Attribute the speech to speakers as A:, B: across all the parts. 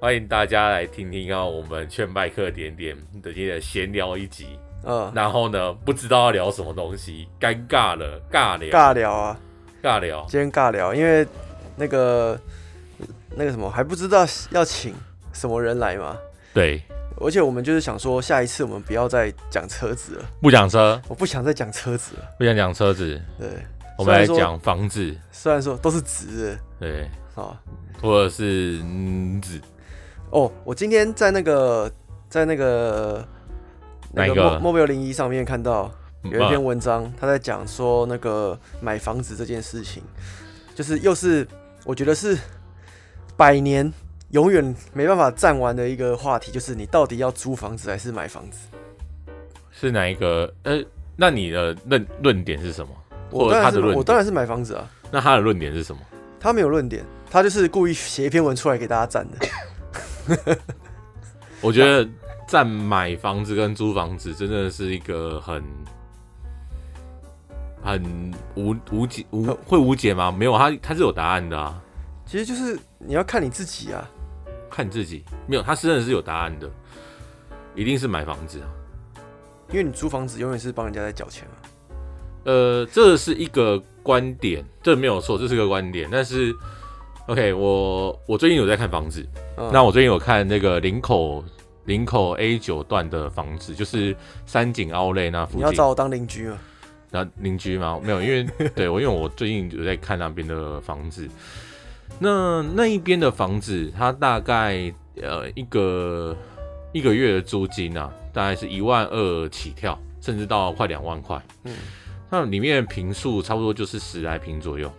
A: 欢迎大家来听听啊，我们劝麦克点点的今天闲聊一集。嗯，然后呢，不知道要聊什么东西，尴尬了，尬聊，
B: 尬聊啊，
A: 尬聊。
B: 今天尬聊，因为那个那个什么还不知道要请什么人来嘛。
A: 对。
B: 而且我们就是想说，下一次我们不要再讲车子了，
A: 不讲车，
B: 我不想再讲车子了，
A: 不想讲车子。
B: 对，
A: 我们来讲房子。
B: 虽然说都是直的，
A: 对，好，或者是嗯子。
B: 哦，我今天在那个在那个那个 Mobile 01上面看到有一篇文章，他在讲说那个买房子这件事情，就是又是我觉得是百年。永远没办法站完的一个话题，就是你到底要租房子还是买房子？
A: 是哪一个？呃，那你的论论点是什么？
B: 我当然是我当然是买房子啊。
A: 那他的论点是什么？
B: 他没有论点，他就是故意写一篇文出来给大家赞的。
A: 我觉得在买房子跟租房子真的是一个很很无无解无会无解吗？没有，他他是有答案的啊。
B: 其实就是你要看你自己啊。
A: 看你自己没有，他真的是有答案的，一定是买房子啊，
B: 因为你租房子永远是帮人家在缴钱啊。
A: 呃，这是一个观点，这没有错，这是个观点。但是，OK，我我最近有在看房子，嗯、那我最近有看那个林口林口 A 九段的房子，就是三井奥莱那附近。
B: 你要找我当邻居吗？
A: 那邻居吗？没有，因为 对我因为我最近有在看那边的房子。那那一边的房子，它大概呃一个一个月的租金啊，大概是一万二起跳，甚至到快两万块。嗯，那里面的坪数差不多就是十来平左右。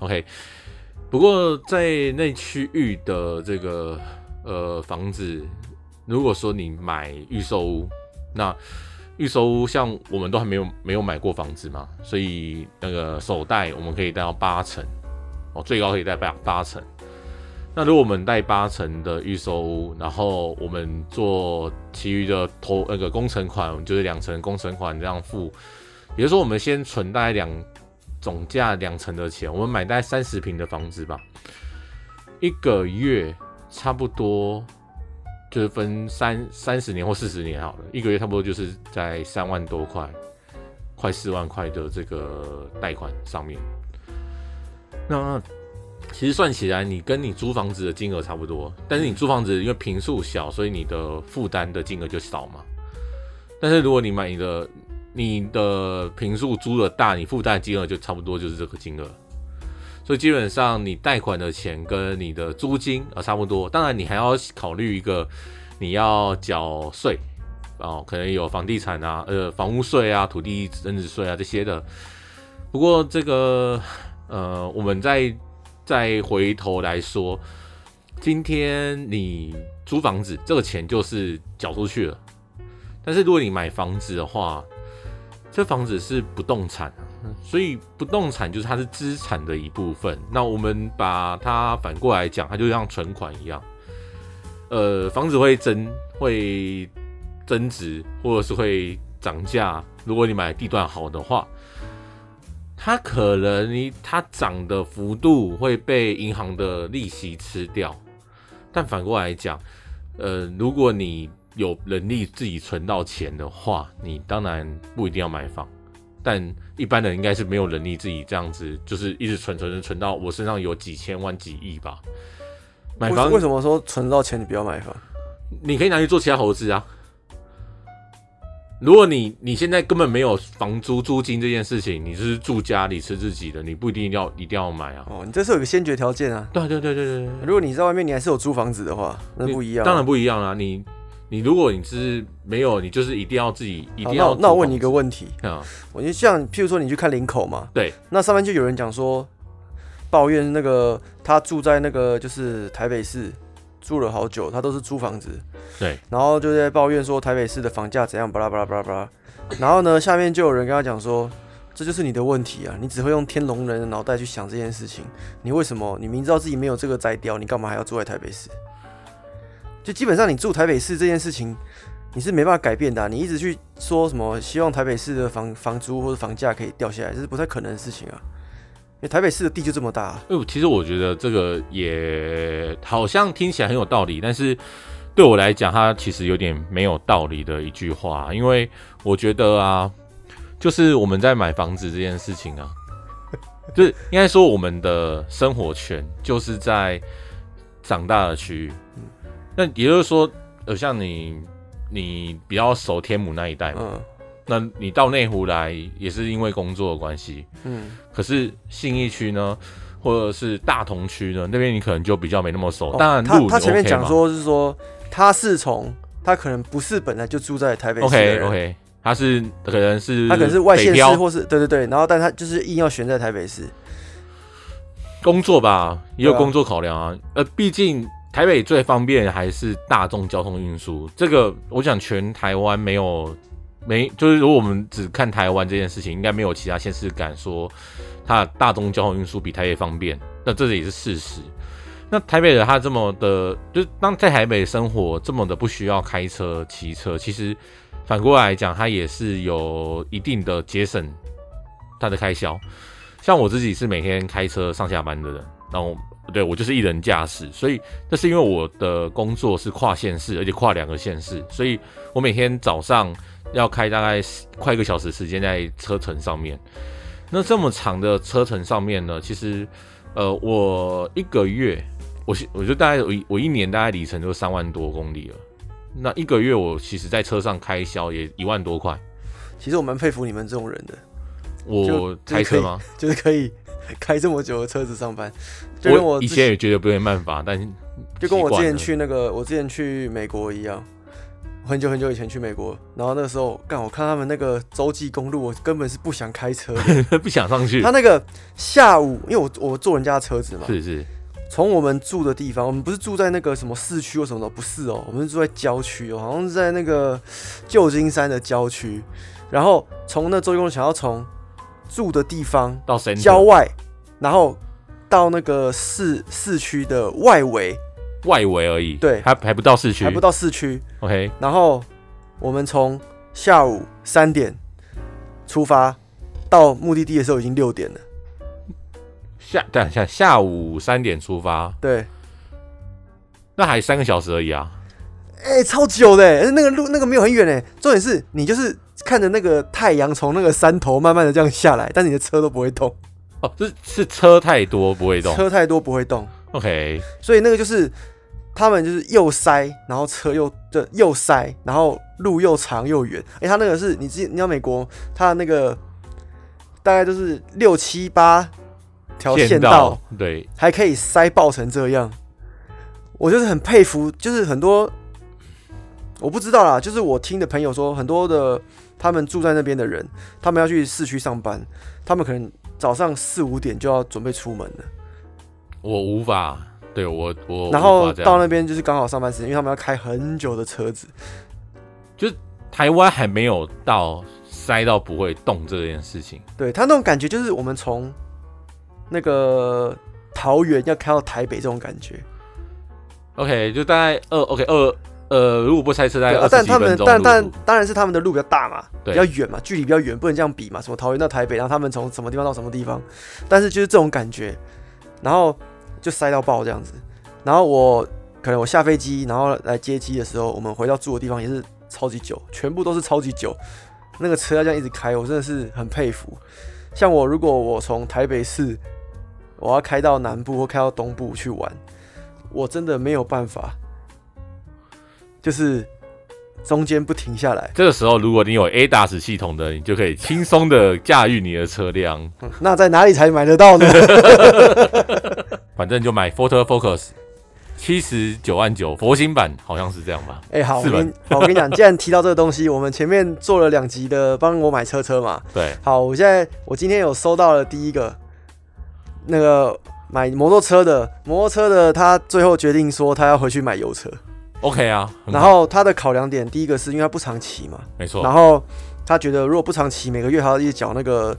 A: OK，不过在那区域的这个呃房子，如果说你买预售屋，那预售屋像我们都还没有没有买过房子嘛，所以那个首贷我们可以贷到八成。哦最高可以贷八八成。那如果我们贷八成的预售屋，然后我们做其余的投那个工程款，就是两成工程款这样付。比如说，我们先存大概两总价两成的钱，我们买大概三十平的房子吧，一个月差不多就是分三三十年或四十年好了，一个月差不多就是在三万多块，快四万块的这个贷款上面。那其实算起来，你跟你租房子的金额差不多，但是你租房子因为坪数小，所以你的负担的金额就少嘛。但是如果你买你的你的平数租的大，你负担金额就差不多就是这个金额。所以基本上你贷款的钱跟你的租金啊差不多。当然你还要考虑一个你要缴税哦，可能有房地产啊、呃房屋税啊、土地增值税啊这些的。不过这个。呃，我们再再回头来说，今天你租房子这个钱就是缴出去了，但是如果你买房子的话，这房子是不动产，所以不动产就是它是资产的一部分。那我们把它反过来讲，它就像存款一样，呃，房子会增会增值，或者是会涨价。如果你买地段好的话。它可能它涨的幅度会被银行的利息吃掉，但反过来讲，呃，如果你有能力自己存到钱的话，你当然不一定要买房，但一般人应该是没有能力自己这样子，就是一直存存存存到我身上有几千万几亿吧。买房
B: 为什么说存到钱你不要买房？
A: 你可以拿去做其他投资啊。如果你你现在根本没有房租租金这件事情，你是住家里吃自己的，你不一定要一定要买啊。
B: 哦，你这是有个先决条件啊。
A: 对对对对对。
B: 如果你在外面，你还是有租房子的话，那不一样啊。
A: 当然不一样啊。你你如果你是没有，你就是一定要自己一定要。
B: 那我问你一个问题啊，我就像譬如说你去看林口嘛，
A: 对，
B: 那上面就有人讲说，抱怨那个他住在那个就是台北市。住了好久，他都是租房子，
A: 对，
B: 然后就在抱怨说台北市的房价怎样，巴拉巴拉巴拉巴拉，然后呢，下面就有人跟他讲说，这就是你的问题啊，你只会用天龙人的脑袋去想这件事情，你为什么？你明知道自己没有这个摘雕，你干嘛还要住在台北市？就基本上你住台北市这件事情，你是没办法改变的啊，你一直去说什么希望台北市的房房租或者房价可以掉下来，这是不太可能的事情啊。因为台北市的地就这么大。
A: 哎，其实我觉得这个也好像听起来很有道理，但是对我来讲，它其实有点没有道理的一句话。因为我觉得啊，就是我们在买房子这件事情啊，就是应该说我们的生活圈就是在长大的区域。那也就是说，呃，像你，你比较熟天母那一带嘛。嗯那你到内湖来也是因为工作的关系，嗯，可是信义区呢，或者是大同区呢，那边你可能就比较没那么熟。当然，
B: 他他前面讲说是说他是从他可能不是本来就住在台北市
A: ，OK OK，他是可能是
B: 他可能是外县市或是对对对，然后但他就是硬要选在台北市
A: 工作吧，也有工作考量啊。呃，毕竟台北最方便还是大众交通运输，这个我想全台湾没有。没，就是如果我们只看台湾这件事情，应该没有其他县市敢说它大众交通运输比台北方便。那这也是事实。那台北的他这么的，就是当在台北生活这么的不需要开车、骑车，其实反过来讲，它也是有一定的节省它的开销。像我自己是每天开车上下班的人，然后对我就是一人驾驶，所以这是因为我的工作是跨县市，而且跨两个县市，所以我每天早上。要开大概快一个小时时间在车程上面，那这么长的车程上面呢，其实，呃，我一个月，我我就大概我我一年大概里程就三万多公里了，那一个月我其实在车上开销也一万多块。
B: 其实我蛮佩服你们这种人的。
A: 我开车吗？
B: 就是可以 开这么久的车子上班。就跟我，
A: 我以前也觉得不没办法，但
B: 就跟我之前去那个，我之前去美国一样。很久很久以前去美国，然后那个时候干，我看他们那个洲际公路，我根本是不想开车，
A: 不想上去。
B: 他那个下午，因为我我坐人家的车子嘛，
A: 是是。
B: 从我们住的地方，我们不是住在那个什么市区或什么的，不是哦，我们是住在郊区哦，好像是在那个旧金山的郊区。然后从那洲际公路想要从住的地方到郊外，然后到那个市市区的外围。
A: 外围而已，
B: 对，
A: 还还不到市区，
B: 还不到市区。
A: OK，
B: 然后我们从下午三点出发，到目的地的时候已经六点了。
A: 下等一下，下午三点出发，
B: 对，
A: 那还三个小时而已啊。
B: 哎、欸，超久的，那个路那个没有很远哎。重点是你就是看着那个太阳从那个山头慢慢的这样下来，但你的车都不会动。
A: 哦，是是车太多不会动，
B: 车太多不会动。
A: OK，
B: 所以那个就是他们就是又塞，然后车又就又塞，然后路又长又远。哎、欸，他那个是你知你知道美国，他的那个大概就是六七八条线道，
A: 对，
B: 还可以塞爆成这样。我就是很佩服，就是很多我不知道啦，就是我听的朋友说，很多的他们住在那边的人，他们要去市区上班，他们可能早上四五点就要准备出门了。
A: 我无法，对我我，
B: 然后到那边就是刚好上班时间，因为他们要开很久的车子，
A: 就是台湾还没有到塞到不会动这件事情。
B: 对，他那种感觉就是我们从那个桃园要开到台北这种感觉。
A: OK，就大概二 OK 二呃，如果不塞车大概二十几分钟。但他们
B: 但但当然是他们的路比较大嘛，比较远嘛，距离比较远，不能这样比嘛。什么桃园到台北，然后他们从什么地方到什么地方，但是就是这种感觉。然后就塞到爆这样子，然后我可能我下飞机，然后来接机的时候，我们回到住的地方也是超级久，全部都是超级久。那个车要这样一直开，我真的是很佩服。像我如果我从台北市，我要开到南部或开到东部去玩，我真的没有办法，就是。中间不停下来，
A: 这个时候如果你有 ADAS 系统的，你就可以轻松的驾驭你的车辆。
B: 那在哪里才买得到呢？
A: 反正就买 Ford Focus，七十九万九，佛心版好像是这样吧？
B: 哎、欸，好，我跟好，我跟你讲，既然提到这个东西，我们前面做了两集的帮我买车车嘛。
A: 对，
B: 好，我现在我今天有收到了第一个那个买摩托车的摩托车的，他最后决定说他要回去买油车。
A: OK 啊，
B: 然后他的考量点，第一个是因为他不常骑嘛，
A: 没错。
B: 然后他觉得如果不常骑，每个月还要一直缴那个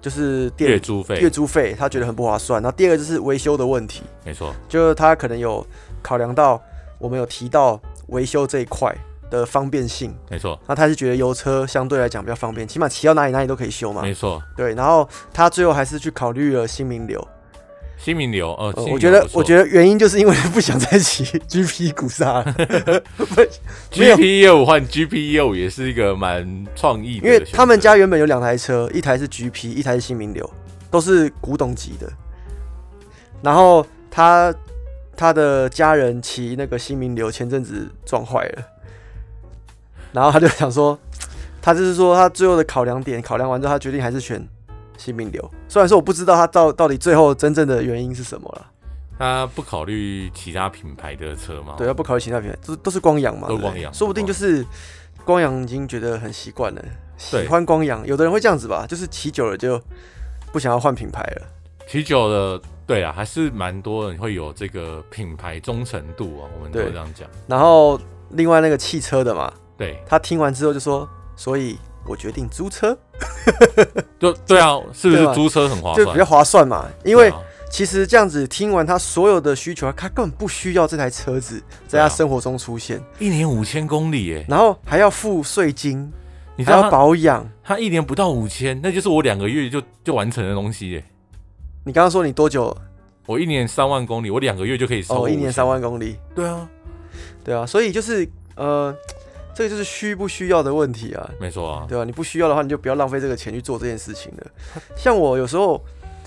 B: 就是电
A: 月租费，
B: 月租费他觉得很不划算。然后第二个就是维修的问题，
A: 没错，
B: 就是他可能有考量到我们有提到维修这一块，的方便性，
A: 没错。
B: 那他是觉得油车相对来讲比较方便，起码骑到哪里哪里都可以修嘛。
A: 没错。
B: 对，然后他最后还是去考虑了新名流。
A: 新名流，呃，
B: 呃我觉得，我觉得原因就是因为不想再骑 GP 古刹了。不
A: ，GP 业务换 GP 业务也是一个蛮创意的。
B: 因为他们家原本有两台车，一台是 GP，一台是新名流，都是古董级的。然后他他的家人骑那个新名流，前阵子撞坏了。然后他就想说，他就是说他最后的考量点，考量完之后，他决定还是选新名流。虽然说我不知道他到到底最后真正的原因是什么了。
A: 他不考虑其他品牌的车吗？
B: 对，他不考虑其他品牌，都都是光阳嘛。
A: 都光阳，
B: 说不定就是光阳已经觉得很习惯了，喜欢光阳。有的人会这样子吧，就是骑久了就不想要换品牌了。
A: 骑久了，对啊，还是蛮多人会有这个品牌忠诚度啊。我们都这样讲。
B: 然后另外那个汽车的嘛。
A: 对，
B: 他听完之后就说：“所以我决定租车。”
A: 就对啊，是不是租车很划算？
B: 就比较划算嘛。因为其实这样子听完他所有的需求，他根本不需要这台车子在他生活中出现。
A: 一年五千公里耶，
B: 然后还要付税金，你还要保养。
A: 他一年不到五千，那就是我两个月就就完成的东西耶。
B: 你刚刚说你多久？
A: 我一年三万公里，我两个月就可以收。
B: 哦，一年三万公里。
A: 对啊，
B: 对啊，所以就是呃。这个就是需不需要的问题啊，
A: 没错啊，
B: 对吧？你不需要的话，你就不要浪费这个钱去做这件事情了。像我有时候，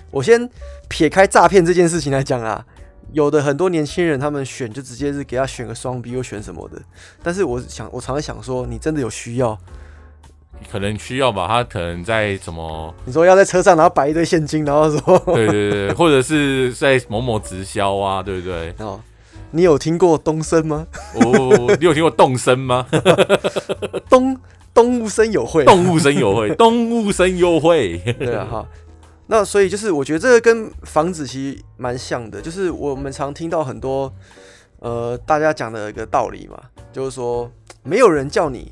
B: 我先撇开诈骗这件事情来讲啊，有的很多年轻人他们选就直接是给他选个双 B 又选什么的。但是我想，我常常想说，你真的有需要？
A: 可能需要吧，他可能在什么？你
B: 说要在车上然后摆一堆现金，然后说，
A: 对对对，或者是在某某直销啊，对不对？
B: 哦。你有听过东森吗？
A: 哦，你有听过动森吗？
B: 东东物森友会，
A: 动物森友会，动物森友会。
B: 对啊，哈。那所以就是，我觉得这个跟房子其实蛮像的，就是我们常听到很多呃大家讲的一个道理嘛，就是说没有人叫你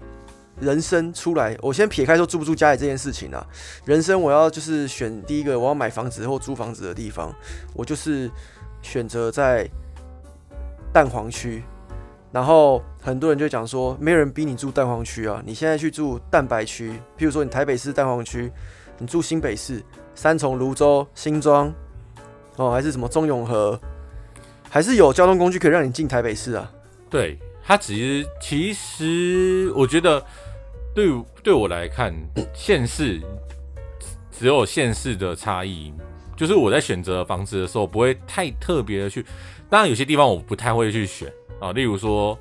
B: 人生出来。我先撇开说住不住家里这件事情啊，人生我要就是选第一个我要买房子或租房子的地方，我就是选择在。蛋黄区，然后很多人就讲说，没有人逼你住蛋黄区啊，你现在去住蛋白区，譬如说你台北市蛋黄区，你住新北市三重、芦洲、新庄，哦，还是什么中永和，还是有交通工具可以让你进台北市啊？
A: 对，它其实其实我觉得对对我来看，县市只有县市的差异，就是我在选择房子的时候不会太特别的去。当然，有些地方我不太会去选啊，例如说，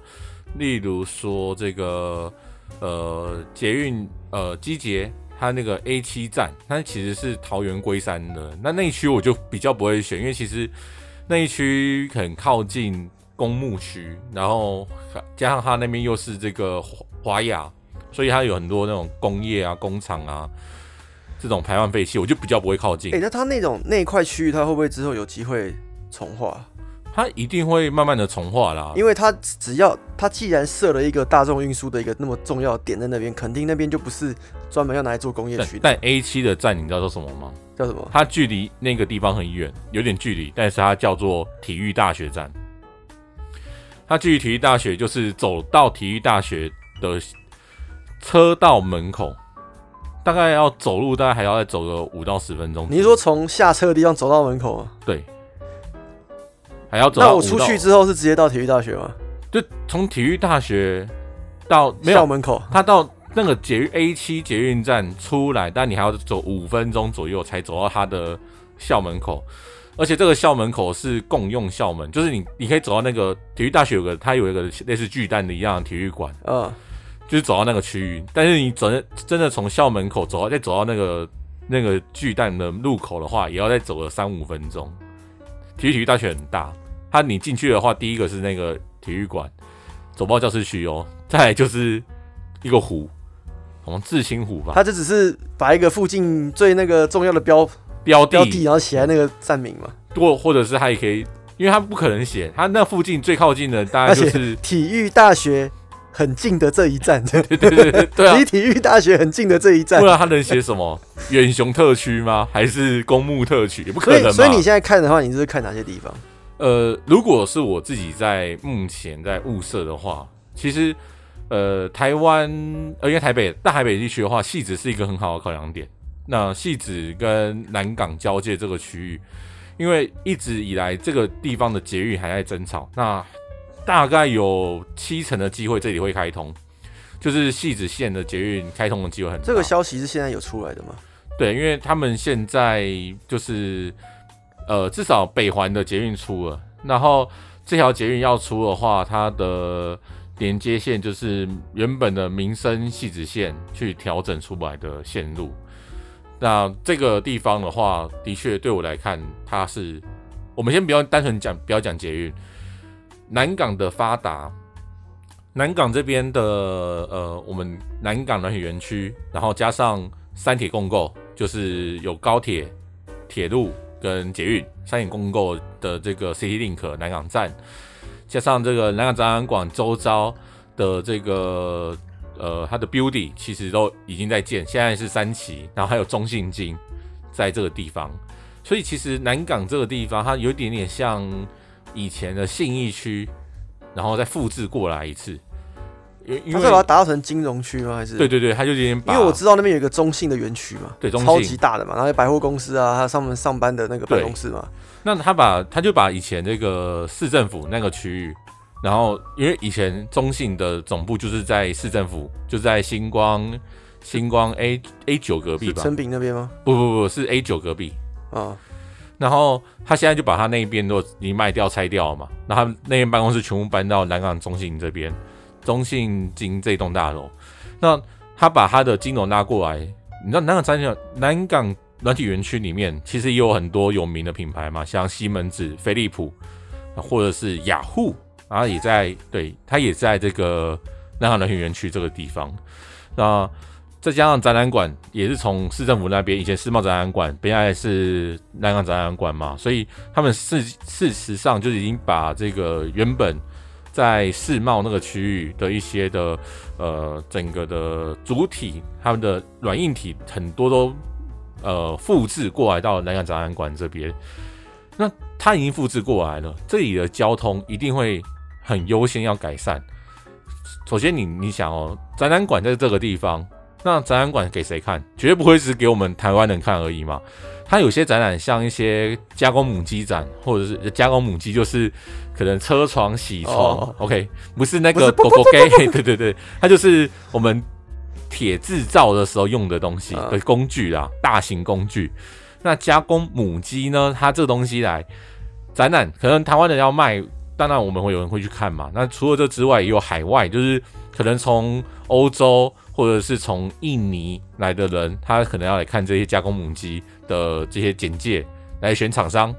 A: 例如说这个呃捷运呃机捷，它那个 A 七站，它其实是桃园龟山的，那那一区我就比较不会选，因为其实那一区很靠近公墓区，然后加上它那边又是这个华雅，所以它有很多那种工业啊、工厂啊这种排放废气，我就比较不会靠近。
B: 哎、那它那种那一块区域，它会不会之后有机会重划？
A: 它一定会慢慢的重化啦，
B: 因为它只要它既然设了一个大众运输的一个那么重要点在那边，肯定那边就不是专门要拿来做工业区的。
A: 但 A 七的站你知道叫什么吗？
B: 叫什么？
A: 它距离那个地方很远，有点距离，但是它叫做体育大学站。它距离体育大学就是走到体育大学的车道门口，大概要走路，大概还要再走个五到十分钟。
B: 你是说从下车的地方走到门口啊？
A: 对。还要走到，
B: 那我出去之后是直接到体育大学吗？
A: 就从体育大学到
B: 校门口，
A: 他到那个捷运 A 七捷运站出来，但你还要走五分钟左右才走到他的校门口。而且这个校门口是共用校门，就是你你可以走到那个体育大学有个它有一个类似巨蛋的一样的体育馆，嗯，就是走到那个区域。但是你走真的从校门口走到再走到那个那个巨蛋的路口的话，也要再走个三五分钟。体育体育大学很大，它你进去的话，第一个是那个体育馆，走不到教室区哦。再来就是一个湖，好像志清湖吧。
B: 它这只是把一个附近最那个重要的标
A: 标地，
B: 标地，然后写在那个站名嘛。
A: 或或者是它也可以，因为它不可能写，它那附近最靠近的大概就是
B: 体育大学很近的这一站。
A: 对对对对对啊！
B: 离体育大学很近的这一站，
A: 不然他能写什么？远雄特区吗？还是公墓特区？也不可能
B: 所。所以你现在看的话，你是看哪些地方？
A: 呃，如果是我自己在目前在物色的话，其实呃，台湾呃，因为台北大台北地区的话，戏子是一个很好的考量点。那戏子跟南港交界这个区域，因为一直以来这个地方的捷运还在争吵，那大概有七成的机会这里会开通，就是戏子线的捷运开通的机会很大。
B: 这个消息是现在有出来的吗？
A: 对，因为他们现在就是呃，至少北环的捷运出了，然后这条捷运要出的话，它的。连接线就是原本的民生汐止线去调整出来的线路。那这个地方的话，的确对我来看，它是我们先不要单纯讲，不要讲捷运。南港的发达，南港这边的呃，我们南港软体园区，然后加上三铁共构，就是有高铁、铁路跟捷运三铁共构的这个 CityLink 南港站。加上这个南港展览馆周遭的这个呃，它的 building 其实都已经在建，现在是三期，然后还有中信金在这个地方，所以其实南港这个地方它有一点点像以前的信义区，然后再复制过来一次。
B: 因为把它打造成金融区吗？还是？
A: 对对对，他就已经
B: 因为我知道那边有一个中信的园区嘛，
A: 对，
B: 超级大的嘛，然后有百货公司啊，他上面上班的那个办公室嘛。
A: 那他把他就把以前那个市政府那个区域，然后因为以前中信的总部就是在市政府，就在星光星光 A A 九隔壁吧？
B: 诚品那边吗？
A: 不不不，是 A 九隔壁啊。然后他现在就把他那边都已经卖掉拆掉了嘛，然后他那边办公室全部搬到南港中信这边。中信金这栋大楼，那他把他的金融拉过来，你知道南港三角南港软体园区里面其实也有很多有名的品牌嘛，像西门子、飞利浦，或者是雅虎，然后也在对，他也在这个南港软体园区这个地方。那再加上展览馆也是从市政府那边，以前世贸展览馆，本来是南港展览馆嘛，所以他们事事实上就已经把这个原本。在世贸那个区域的一些的呃整个的主体，他们的软硬体很多都呃复制过来到南港展览馆这边。那它已经复制过来了，这里的交通一定会很优先要改善。首先，你你想哦，展览馆在这个地方，那展览馆给谁看？绝对不会只给我们台湾人看而已嘛。它有些展览像一些加工母机展，或者是加工母机，就是可能车床、铣床、哦、，OK，不是那个狗狗给，对对对，它就是我们铁制造的时候用的东西的工具啦，大型工具。那加工母机呢？它这个东西来展览，可能台湾人要卖，当然我们会有人会去看嘛。那除了这之外，也有海外，就是可能从欧洲或者是从印尼来的人，他可能要来看这些加工母鸡。的这些简介来选厂商，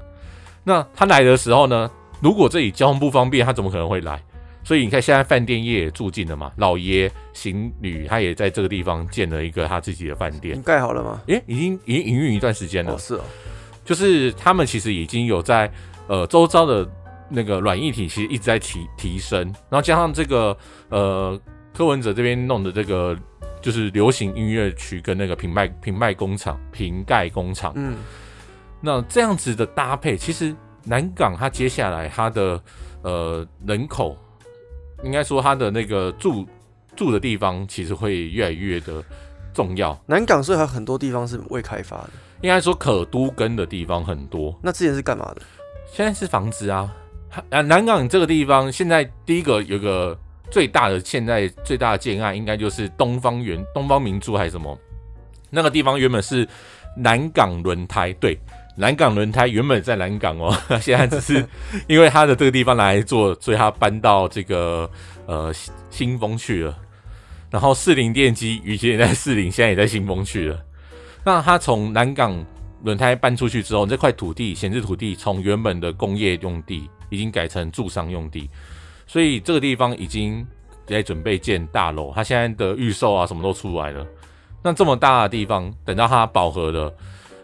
A: 那他来的时候呢？如果这里交通不方便，他怎么可能会来？所以你看，现在饭店业也住进了嘛，老爷行旅他也在这个地方建了一个他自己的饭店。
B: 盖好了吗？
A: 诶，已经已经营运一段时间了。
B: 哦，是哦，
A: 就是他们其实已经有在呃周遭的那个软硬体其实一直在提提升，然后加上这个呃柯文哲这边弄的这个。就是流行音乐区跟那个瓶盖瓶盖工厂瓶盖工厂，嗯，那这样子的搭配，其实南港它接下来它的呃人口，应该说它的那个住住的地方，其实会越来越的重要。
B: 南港所以还有很多地方是未开发的，
A: 应该说可都根的地方很多。
B: 那之前是干嘛的？
A: 现在是房子啊。啊，南港这个地方现在第一个有个。最大的现在最大的建案应该就是东方圆东方明珠还是什么？那个地方原本是南港轮胎，对，南港轮胎原本在南港哦，现在只是 因为它的这个地方来做，所以它搬到这个呃新丰去了。然后士林电机以前也在士林，现在也在新丰去了。那它从南港轮胎搬出去之后，这块土地闲置土地从原本的工业用地已经改成住商用地。所以这个地方已经在准备建大楼，它现在的预售啊什么都出来了。那这么大的地方，等到它饱和了，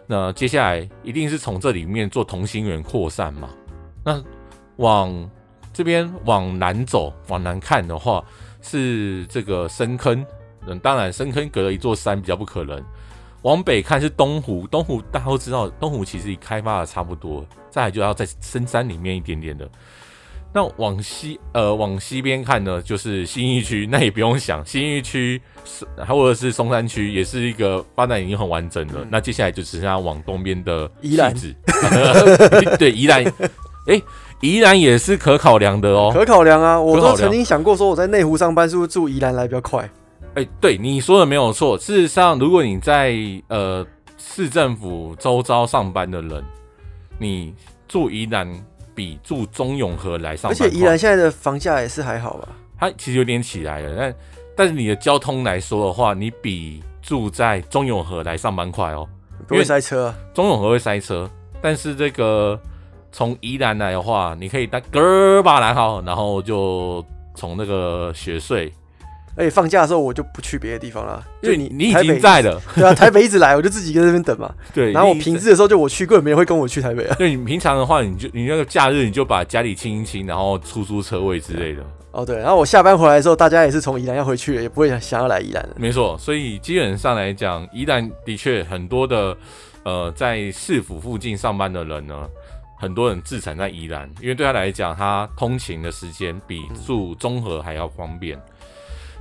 A: 那接下来一定是从这里面做同心圆扩散嘛。那往这边往南走，往南看的话，是这个深坑。嗯，当然深坑隔了一座山比较不可能。往北看是东湖，东湖大家都知道，东湖其实已开发的差不多，再来就要在深山里面一点点的。那往西呃往西边看呢，就是新义区，那也不用想，新义区是或者是松山区，也是一个发展已经很完整了。嗯、那接下来就只剩下往东边的
B: 宜兰，
A: 对宜兰，哎、欸，宜兰也是可考量的哦，
B: 可考量啊，我都曾经想过说我在内湖上班，是不是住宜兰来比较快？
A: 哎、欸，对你说的没有错。事实上，如果你在呃市政府周遭上班的人，你住宜兰。比住中永和来上班，
B: 而且宜兰现在的房价也是还好吧？
A: 它其实有点起来了，但但是你的交通来说的话，你比住在中永和来上班快哦，
B: 不会塞车。
A: 中永和会塞车，但是这个从宜兰来的话，你可以搭哥巴兰号，然后就从那个雪隧。
B: 而且放假的时候我就不去别的地方了，因为你
A: 你已经在了，
B: 对啊，台北一直来，我就自己在这边等嘛。对，然后我平日的时候就我去，根本没人会跟我去台北啊。
A: 对，你平常的话，你就你那个假日你就把家里清一清，然后出租车位之类的。
B: 哦，对，然后我下班回来的时候，大家也是从宜兰要回去，也不会想想要来宜兰。
A: 没错，所以基本上来讲，宜兰的确很多的呃在市府附近上班的人呢，很多人自产在宜兰，因为对他来讲，他通勤的时间比住中和还要方便。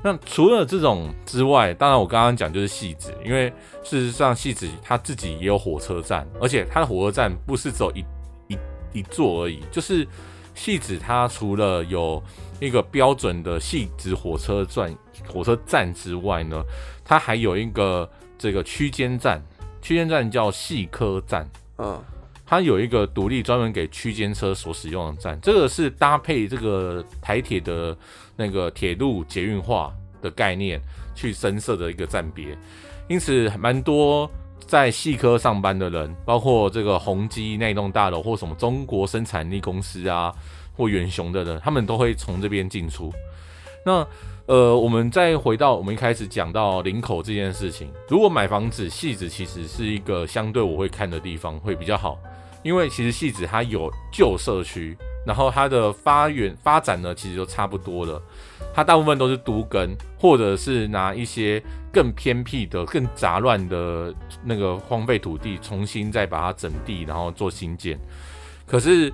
A: 那除了这种之外，当然我刚刚讲就是戏子，因为事实上戏子他自己也有火车站，而且他的火车站不是只有一一一座而已，就是戏子它除了有一个标准的戏子火车站火车站之外呢，它还有一个这个区间站，区间站叫戏科站，嗯，它有一个独立专门给区间车所使用的站，这个是搭配这个台铁的。那个铁路捷运化的概念去深设的一个站别，因此蛮多在细科上班的人，包括这个宏基那栋大楼或什么中国生产力公司啊，或远雄的人，他们都会从这边进出。那呃，我们再回到我们一开始讲到林口这件事情，如果买房子，戏子其实是一个相对我会看的地方会比较好，因为其实戏子它有旧社区。然后它的发源发展呢，其实就差不多了。它大部分都是独根，或者是拿一些更偏僻的、更杂乱的那个荒废土地，重新再把它整地，然后做新建。可是，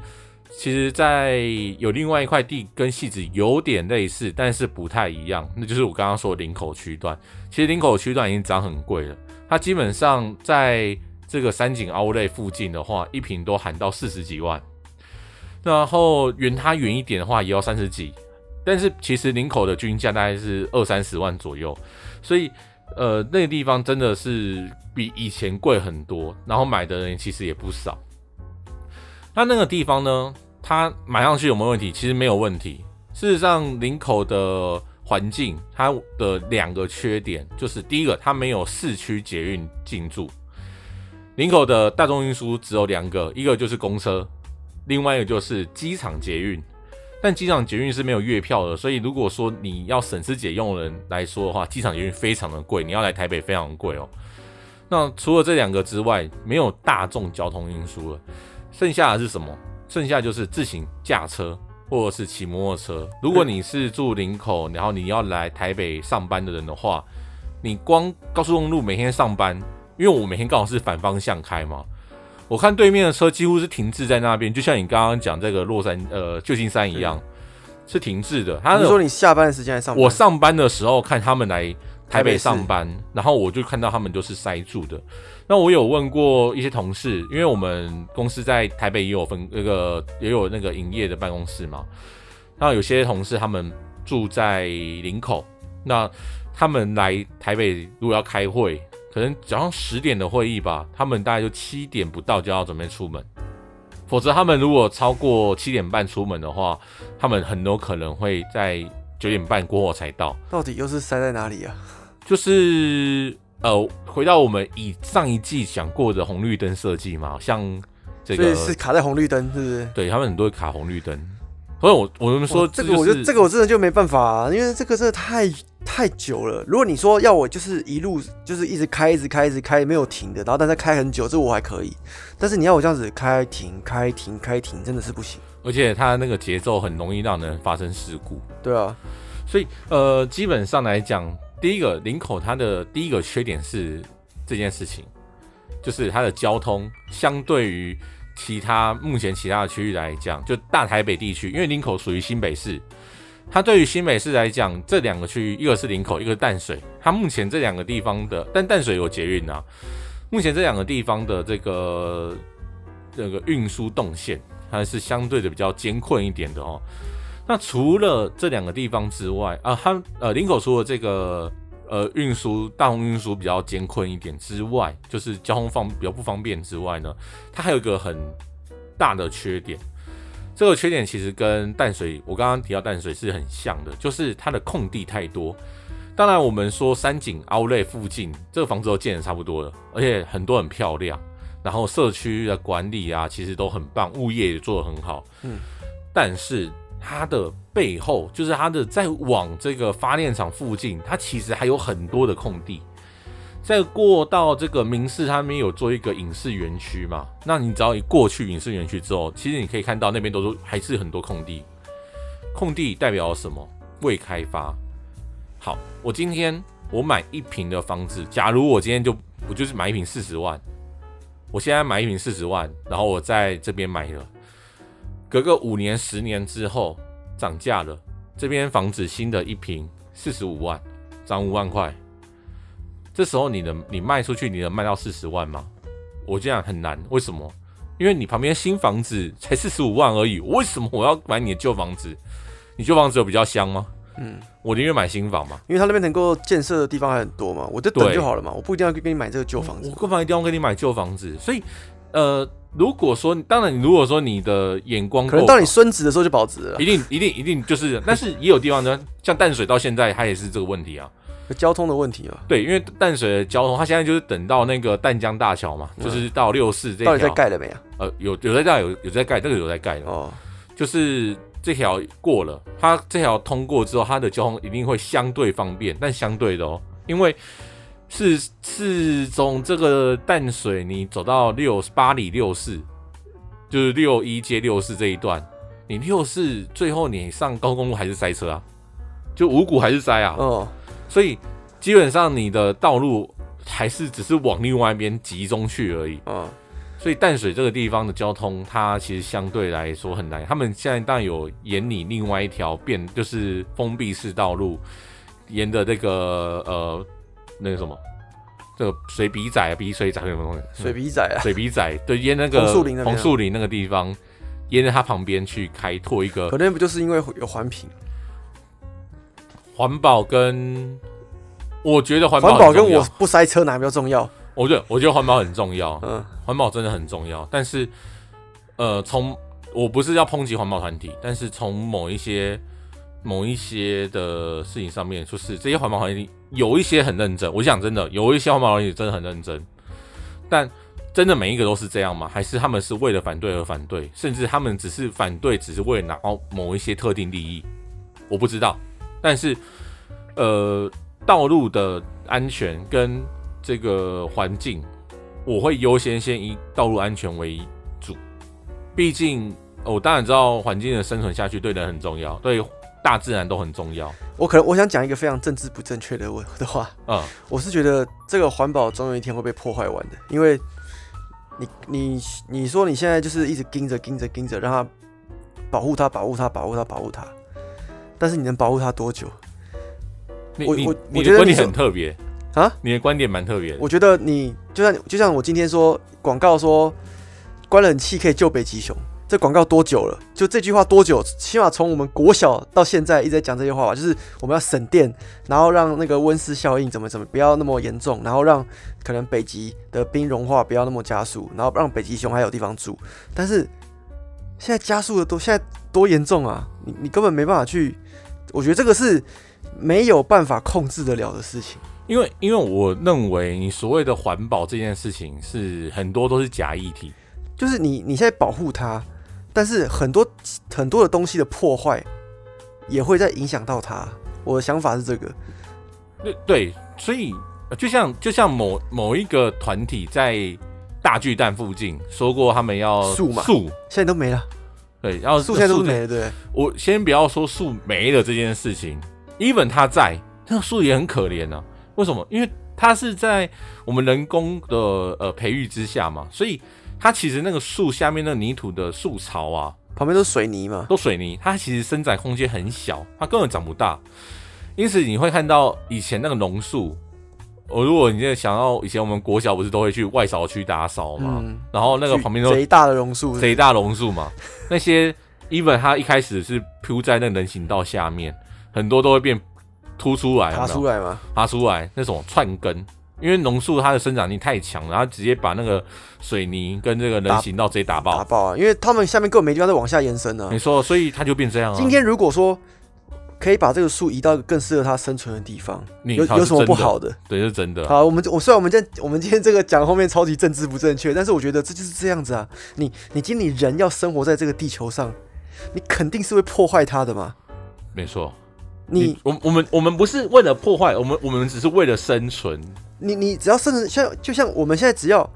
A: 其实，在有另外一块地跟戏子有点类似，但是不太一样，那就是我刚刚说的林口区段。其实林口区段已经涨很贵了，它基本上在这个三井奥莱附近的话，一平都喊到四十几万。然后远它远一点的话，也要三十几，但是其实林口的均价大概是二三十万左右，所以呃那个地方真的是比以前贵很多，然后买的人其实也不少。那那个地方呢，它买上去有没有问题？其实没有问题。事实上，林口的环境它的两个缺点就是，第一个它没有市区捷运进驻，林口的大众运输只有两个，一个就是公车。另外一个就是机场捷运，但机场捷运是没有月票的，所以如果说你要省吃俭用的人来说的话，机场捷运非常的贵，你要来台北非常贵哦。那除了这两个之外，没有大众交通运输了，剩下的是什么？剩下就是自行驾车或者是骑摩托车。如果你是住林口，然后你要来台北上班的人的话，你光高速公路每天上班，因为我每天刚好是反方向开嘛。我看对面的车几乎是停滞在那边，就像你刚刚讲这个洛山呃旧金山一样，是停滞的。他
B: 说你下班的时间还上班，
A: 我上班的时候看他们来台北上班，然后我就看到他们都是塞住的。那我有问过一些同事，因为我们公司在台北也有分那个也有那个营业的办公室嘛。那有些同事他们住在林口，那他们来台北如果要开会。可能早上十点的会议吧，他们大概就七点不到就要准备出门，否则他们如果超过七点半出门的话，他们很有可能会在九点半过后才到。
B: 到底又是塞在哪里啊？
A: 就是呃，回到我们以上一季讲过的红绿灯设计嘛，像这个
B: 是卡在红绿灯，是不是？
A: 对，他们很多会卡红绿灯。所以我我们说
B: 这个，我觉得这个我真的就没办法啊，因为这个真的太太久了。如果你说要我就是一路就是一直开一直开一直开没有停的，然后但是开很久，这我还可以。但是你要我这样子开停开停开停，真的是不行。
A: 而且它那个节奏很容易让人发生事故。
B: 对啊，
A: 所以呃，基本上来讲，第一个林口它的第一个缺点是这件事情，就是它的交通相对于。其他目前其他的区域来讲，就大台北地区，因为林口属于新北市，它对于新北市来讲，这两个区域，一个是林口，一个是淡水，它目前这两个地方的，但淡水有捷运啊，目前这两个地方的这个这个运输动线还是相对的比较艰困一点的哦。那除了这两个地方之外啊，它呃林口除了这个。呃，运输大众运输比较艰困一点之外，就是交通方比较不方便之外呢，它还有一个很大的缺点。这个缺点其实跟淡水，我刚刚提到淡水是很像的，就是它的空地太多。当然，我们说山景凹类附近这个房子都建的差不多了，而且很多很漂亮，然后社区的管理啊，其实都很棒，物业也做得很好。嗯，但是。它的背后就是它的在往这个发电厂附近，它其实还有很多的空地。再过到这个明视，他们有做一个影视园区嘛？那你只要一过去影视园区之后，其实你可以看到那边都是还是很多空地。空地代表什么？未开发。好，我今天我买一平的房子，假如我今天就我就是买一平四十万，我现在买一平四十万，然后我在这边买了。隔个五年、十年之后涨价了，这边房子新的一平四十五万，涨五万块。这时候你能你卖出去，你能卖到四十万吗？我这样很难，为什么？因为你旁边新房子才四十五万而已，为什么我要买你的旧房子？你旧房子有比较香吗？嗯，我宁愿买新房嘛，
B: 因为它那边能够建设的地方还很多嘛，我就等就好了嘛，我不一定要给你买这个旧房子，
A: 我干嘛一定要给你买旧房子？所以，呃。如果说，当然，你如果说你的眼光够，
B: 可能到你孙子的时候就保值了，
A: 一定一定一定就是，但是也有地方呢，像淡水到现在它也是这个问题啊，
B: 交通的问题啊。
A: 对，因为淡水的交通，它现在就是等到那个淡江大桥嘛，就是到六四这条，
B: 到底在盖了没啊？
A: 呃，有有在盖，有有在盖，这个有在盖哦。就是这条过了，它这条通过之后，它的交通一定会相对方便，但相对的哦，因为。是是从这个淡水，你走到六八里六四，就是六一接六四这一段，你六四最后你上高公路还是塞车啊，就五股还是塞啊，哦，所以基本上你的道路还是只是往另外一边集中去而已，哦，所以淡水这个地方的交通，它其实相对来说很难。他们现在当然有沿你另外一条变，就是封闭式道路，沿着这个呃。那个什么，这个水笔仔啊，鼻水仔什么东西？
B: 水笔仔啊，
A: 水笔仔，对，淹那个红树林，红树林那个地方，沿着它旁边去开拓一个。
B: 可能不就是因为有环评？
A: 环保跟我觉得环保，
B: 环保跟我不塞车哪比较重要？
A: 我觉得我觉得环保很重要，嗯，环保真的很重要。但是，呃，从我不是要抨击环保团体，但是从某一些。某一些的事情上面，就是这些环保团体有一些很认真。我想真的有一些环保团体真的很认真，但真的每一个都是这样吗？还是他们是为了反对而反对？甚至他们只是反对，只是为了拿到某一些特定利益？我不知道。但是，呃，道路的安全跟这个环境，我会优先先以道路安全为主。毕竟，我当然知道环境的生存下去对人很重要，对。大自然都很重要。
B: 我可能我想讲一个非常政治不正确的的话。嗯，我是觉得这个环保总有一天会被破坏完的，因为你你你说你现在就是一直盯着盯着盯着，让它保护它保护它保护它保护它，但是你能保护它多久？
A: 我我我觉得你很特别啊，你的观点蛮特别。
B: 我觉得你就像就像我今天说广告说关冷气可以救北极熊。这广告多久了？就这句话多久？起码从我们国小到现在一直在讲这些话吧，就是我们要省电，然后让那个温室效应怎么怎么不要那么严重，然后让可能北极的冰融化不要那么加速，然后让北极熊还有地方住。但是现在加速的多，现在多严重啊！你你根本没办法去，我觉得这个是没有办法控制得了的事情。
A: 因为因为我认为你所谓的环保这件事情是很多都是假议题，
B: 就是你你现在保护它。但是很多很多的东西的破坏也会在影响到他。我的想法是这个。
A: 对对，所以就像就像某某一个团体在大巨蛋附近说过，他们要
B: 树嘛，
A: 树
B: 现在都没了。
A: 对，然后
B: 树现在都没了。对，
A: 我先不要说树没了这件事情，even 它在，那树也很可怜啊。为什么？因为它是在我们人工的呃培育之下嘛，所以。它其实那个树下面那个泥土的树槽啊，
B: 旁边都是水泥嘛，
A: 都水泥，它其实生长空间很小，它根本长不大。因此你会看到以前那个榕树，我如果你现在想到以前我们国小不是都会去外扫区打扫嘛，嗯、然后那个旁边都
B: 贼大的榕树，
A: 贼大榕树嘛，那些 even 它一开始是铺在那人行道下面，很多都会变凸出来，
B: 爬出来吗？
A: 爬出来那种串根。因为榕树它的生长力太强，然后直接把那个水泥跟这个人行道直接打爆，
B: 打爆啊！因为他们下面根本没地方再往下延伸了。
A: 没错，所以它就变这样啊。
B: 今天如果说可以把这个树移到一个更适合它生存的地方，有有什么不好的？
A: 对，是真的。
B: 好，我们我虽然我们今天我们今天这个讲后面超级政治不正确，但是我觉得这就是这样子啊。你你今天你人要生活在这个地球上，你肯定是会破坏它的嘛。
A: 没错，你我我们我们不是为了破坏，我们我们只是为了生存。
B: 你你只要甚至像就像我们现在只要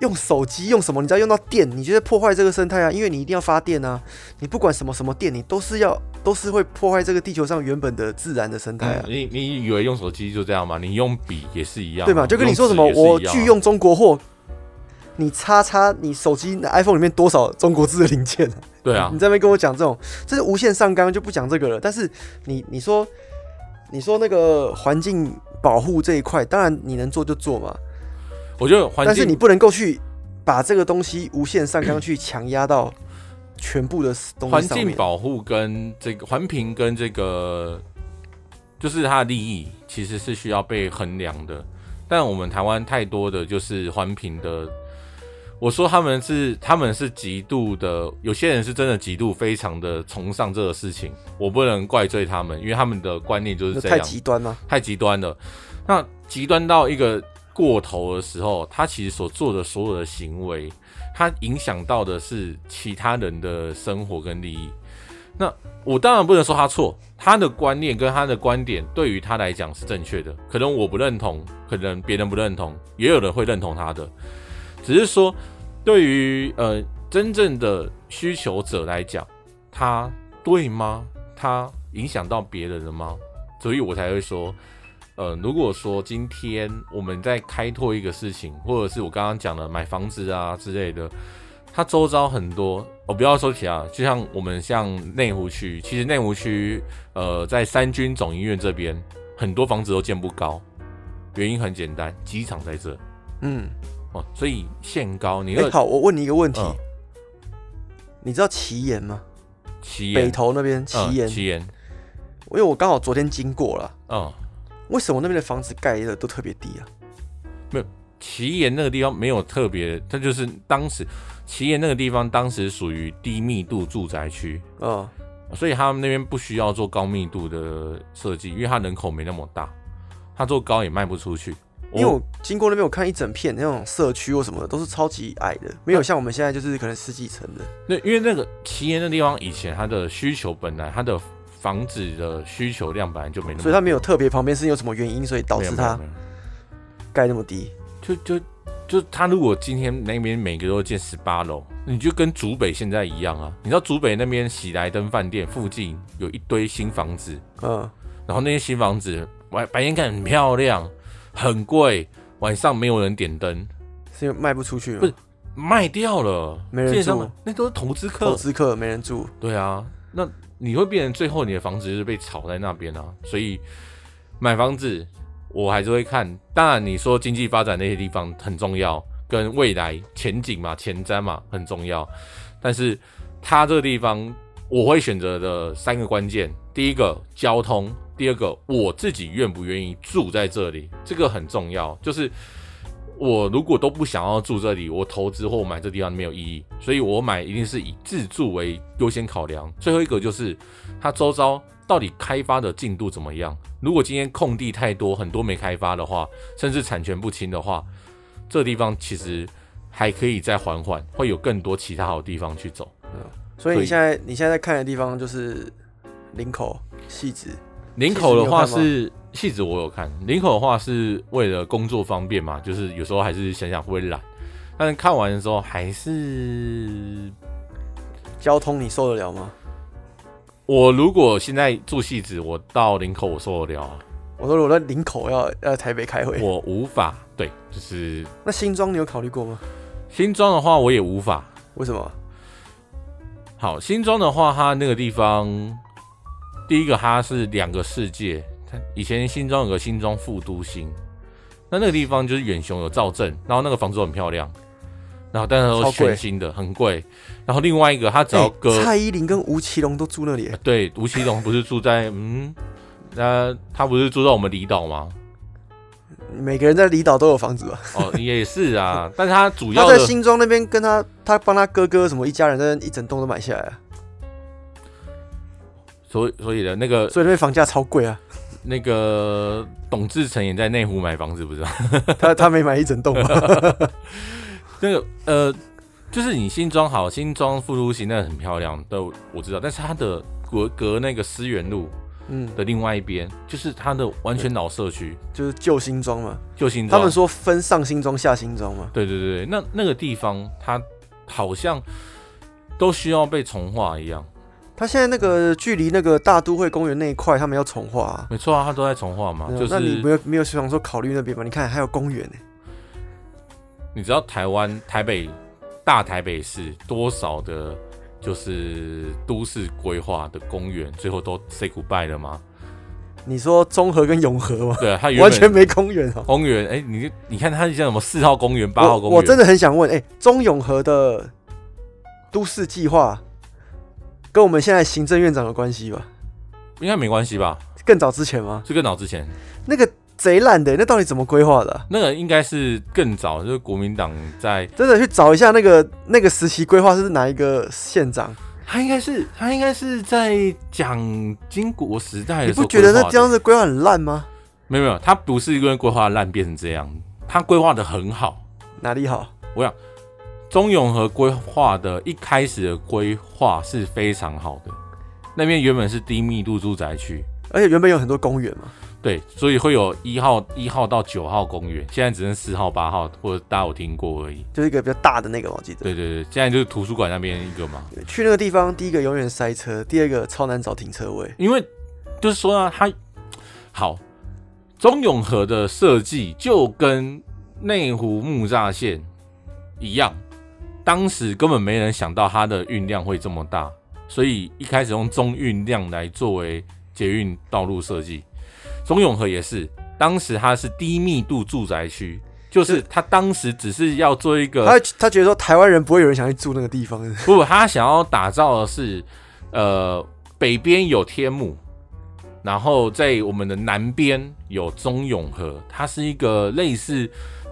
B: 用手机用什么，你只要用到电，你就在破坏这个生态啊！因为你一定要发电啊！你不管什么什么电，你都是要都是会破坏这个地球上原本的自然的生态啊！
A: 你你以为用手机就这样吗？你用笔也是一样，
B: 对吧？就跟你说什么，我拒用中国货，你叉叉你手机 iPhone 里面多少中国制的零件？
A: 对啊，
B: 你在那边跟我讲这种，这是无限上纲，就不讲这个了。但是你你说你说那个环境。保护这一块，当然你能做就做嘛。
A: 我觉得环境，
B: 但是你不能够去把这个东西无限上纲去强压到全部的东西。
A: 环境保护跟这个环评跟这个，就是它的利益其实是需要被衡量的。但我们台湾太多的就是环评的。我说他们是他们是极度的，有些人是真的极度非常的崇尚这个事情，我不能怪罪他们，因为他们的观念就是这样。
B: 太极端了，
A: 太极端了。那极端到一个过头的时候，他其实所做的所有的行为，他影响到的是其他人的生活跟利益。那我当然不能说他错，他的观念跟他的观点对于他来讲是正确的，可能我不认同，可能别人不认同，也有人会认同他的，只是说。对于呃真正的需求者来讲，他对吗？他影响到别人了吗？所以我才会说，呃，如果说今天我们在开拓一个事情，或者是我刚刚讲的买房子啊之类的，它周遭很多，我不要说其他，就像我们像内湖区，其实内湖区呃在三军总医院这边，很多房子都建不高，原因很简单，机场在这，嗯。哦，所以限高，你、
B: 欸、好，我问你一个问题，嗯、你知道奇岩吗？
A: 奇岩
B: 北投那边奇岩，
A: 奇岩，
B: 因为我刚好昨天经过了，
A: 嗯，
B: 为什么那边的房子盖的都特别低啊？
A: 没有，奇岩那个地方没有特别，它就是当时奇岩那个地方当时属于低密度住宅区，嗯，所以他们那边不需要做高密度的设计，因为它人口没那么大，它做高也卖不出去。因为我
B: 经过那边，我看一整片那种社区或什么的，都是超级矮的，没有像我们现在就是可能十几层的。
A: 那因为那个奇岩的地方，以前它的需求本来它的房子的需求量本来就没那么，
B: 所以它没有特别旁边是有什么原因，所以导致它盖那么低。
A: 就就就他如果今天那边每个都建十八楼，你就跟竹北现在一样啊。你知道竹北那边喜来登饭店附近有一堆新房子，嗯，然后那些新房子白白天看很漂亮。很贵，晚上没有人点灯，
B: 是因为卖不出去吗？
A: 不是卖掉了，
B: 没人住，
A: 那都是投资客，
B: 投资客没人住。
A: 对啊，那你会变成最后你的房子就是被炒在那边啊。所以买房子我还是会看，当然你说经济发展那些地方很重要，跟未来前景嘛、前瞻嘛很重要。但是它这个地方我会选择的三个关键，第一个交通。第二个，我自己愿不愿意住在这里，这个很重要。就是我如果都不想要住这里，我投资或买这地方没有意义。所以我买一定是以自住为优先考量。最后一个就是它周遭到底开发的进度怎么样。如果今天空地太多，很多没开发的话，甚至产权不清的话，这地方其实还可以再缓缓，会有更多其他好地方去走。
B: 所以你现在你现在在看的地方就是林口、汐止。
A: 林口的话是戏子，我有看。林口的话是为了工作方便嘛，就是有时候还是想想会懒，但是看完的时候还是
B: 交通你受得了吗？
A: 我如果现在住戏子，我到林口我受得了啊。
B: 我说我在林口要要台北开会，
A: 我无法。对，就是
B: 那新庄你有考虑过吗？
A: 新庄的话我也无法，
B: 为什么？
A: 好，新庄的话，它那个地方，第一个它是两个世界。它以前新庄有个新庄副都心，那那个地方就是远雄有造镇，然后那个房子很漂亮，然后但是都全新的，很贵。然后另外一个，他只要隔、
B: 欸、蔡依林跟吴奇隆都住那里。
A: 对，吴奇隆不是住在 嗯，那他不是住在我们离岛吗？
B: 每个人在离岛都有房子吧？
A: 哦，也是啊，但是他主要
B: 他在新庄那边，跟他他帮他哥哥什么一家人在那一整栋都买下来啊。
A: 所以所以的那个，
B: 所以那边房价超贵啊。
A: 那个董志成也在内湖买房子，不是吗？
B: 他他没买一整栋吗？
A: 那个呃，就是你新庄好，新庄复都型那很漂亮，都我知道，但是它的隔隔那个思源路。嗯，的另外一边就是它的完全老社区，
B: 就是旧新庄嘛。
A: 旧新庄，
B: 他们说分上新庄、下新庄嘛。
A: 对对对，那那个地方它好像都需要被重划一样。
B: 它现在那个距离那个大都会公园那一块，他们要重划啊。
A: 没错啊，他都在重划嘛。就是
B: 那你没有没有想说考虑那边吗？你看还有公园呢。
A: 你知道台湾台北大台北市多少的？就是都市规划的公园，最后都 say goodbye 了吗？
B: 你说中和跟永和吗？
A: 对啊，它
B: 完全没公园啊。
A: 公园，哎、欸，你你看它像什么四号公园、八号公园？
B: 我真的很想问，哎、欸，中永和的都市计划跟我们现在行政院长有关系吧？
A: 应该没关系吧？
B: 更早之前吗？
A: 是更早之前
B: 那个。贼烂的，那到底怎么规划的、啊？
A: 那个应该是更早，就是国民党在
B: 真的去找一下那个那个时期规划是哪一个县长？
A: 他应该是他应该是在蒋经国时代的时候。
B: 你不觉得那这样子规划很烂吗？
A: 没有没有，他不是因为规划烂变成这样，他规划的很好。
B: 哪里好？
A: 我想中永和规划的一开始的规划是非常好的，那边原本是低密度住宅区，
B: 而且原本有很多公园嘛。
A: 对，所以会有一号一号到九号公园，现在只剩四号八号，或者大家有听过而已。
B: 就是一个比较大的那个，我记得。
A: 对对对，现在就是图书馆那边一个嘛。
B: 去那个地方，第一个永远塞车，第二个超难找停车位。
A: 因为就是说啊，它好中永和的设计就跟内湖木栅线一样，当时根本没人想到它的运量会这么大，所以一开始用中运量来作为捷运道路设计。中永和也是，当时它是低密度住宅区，就是他当时只是要做一个，
B: 他他觉得说台湾人不会有人想去住那个地方，
A: 不，他想要打造的是，呃，北边有天母，然后在我们的南边有中永和，它是一个类似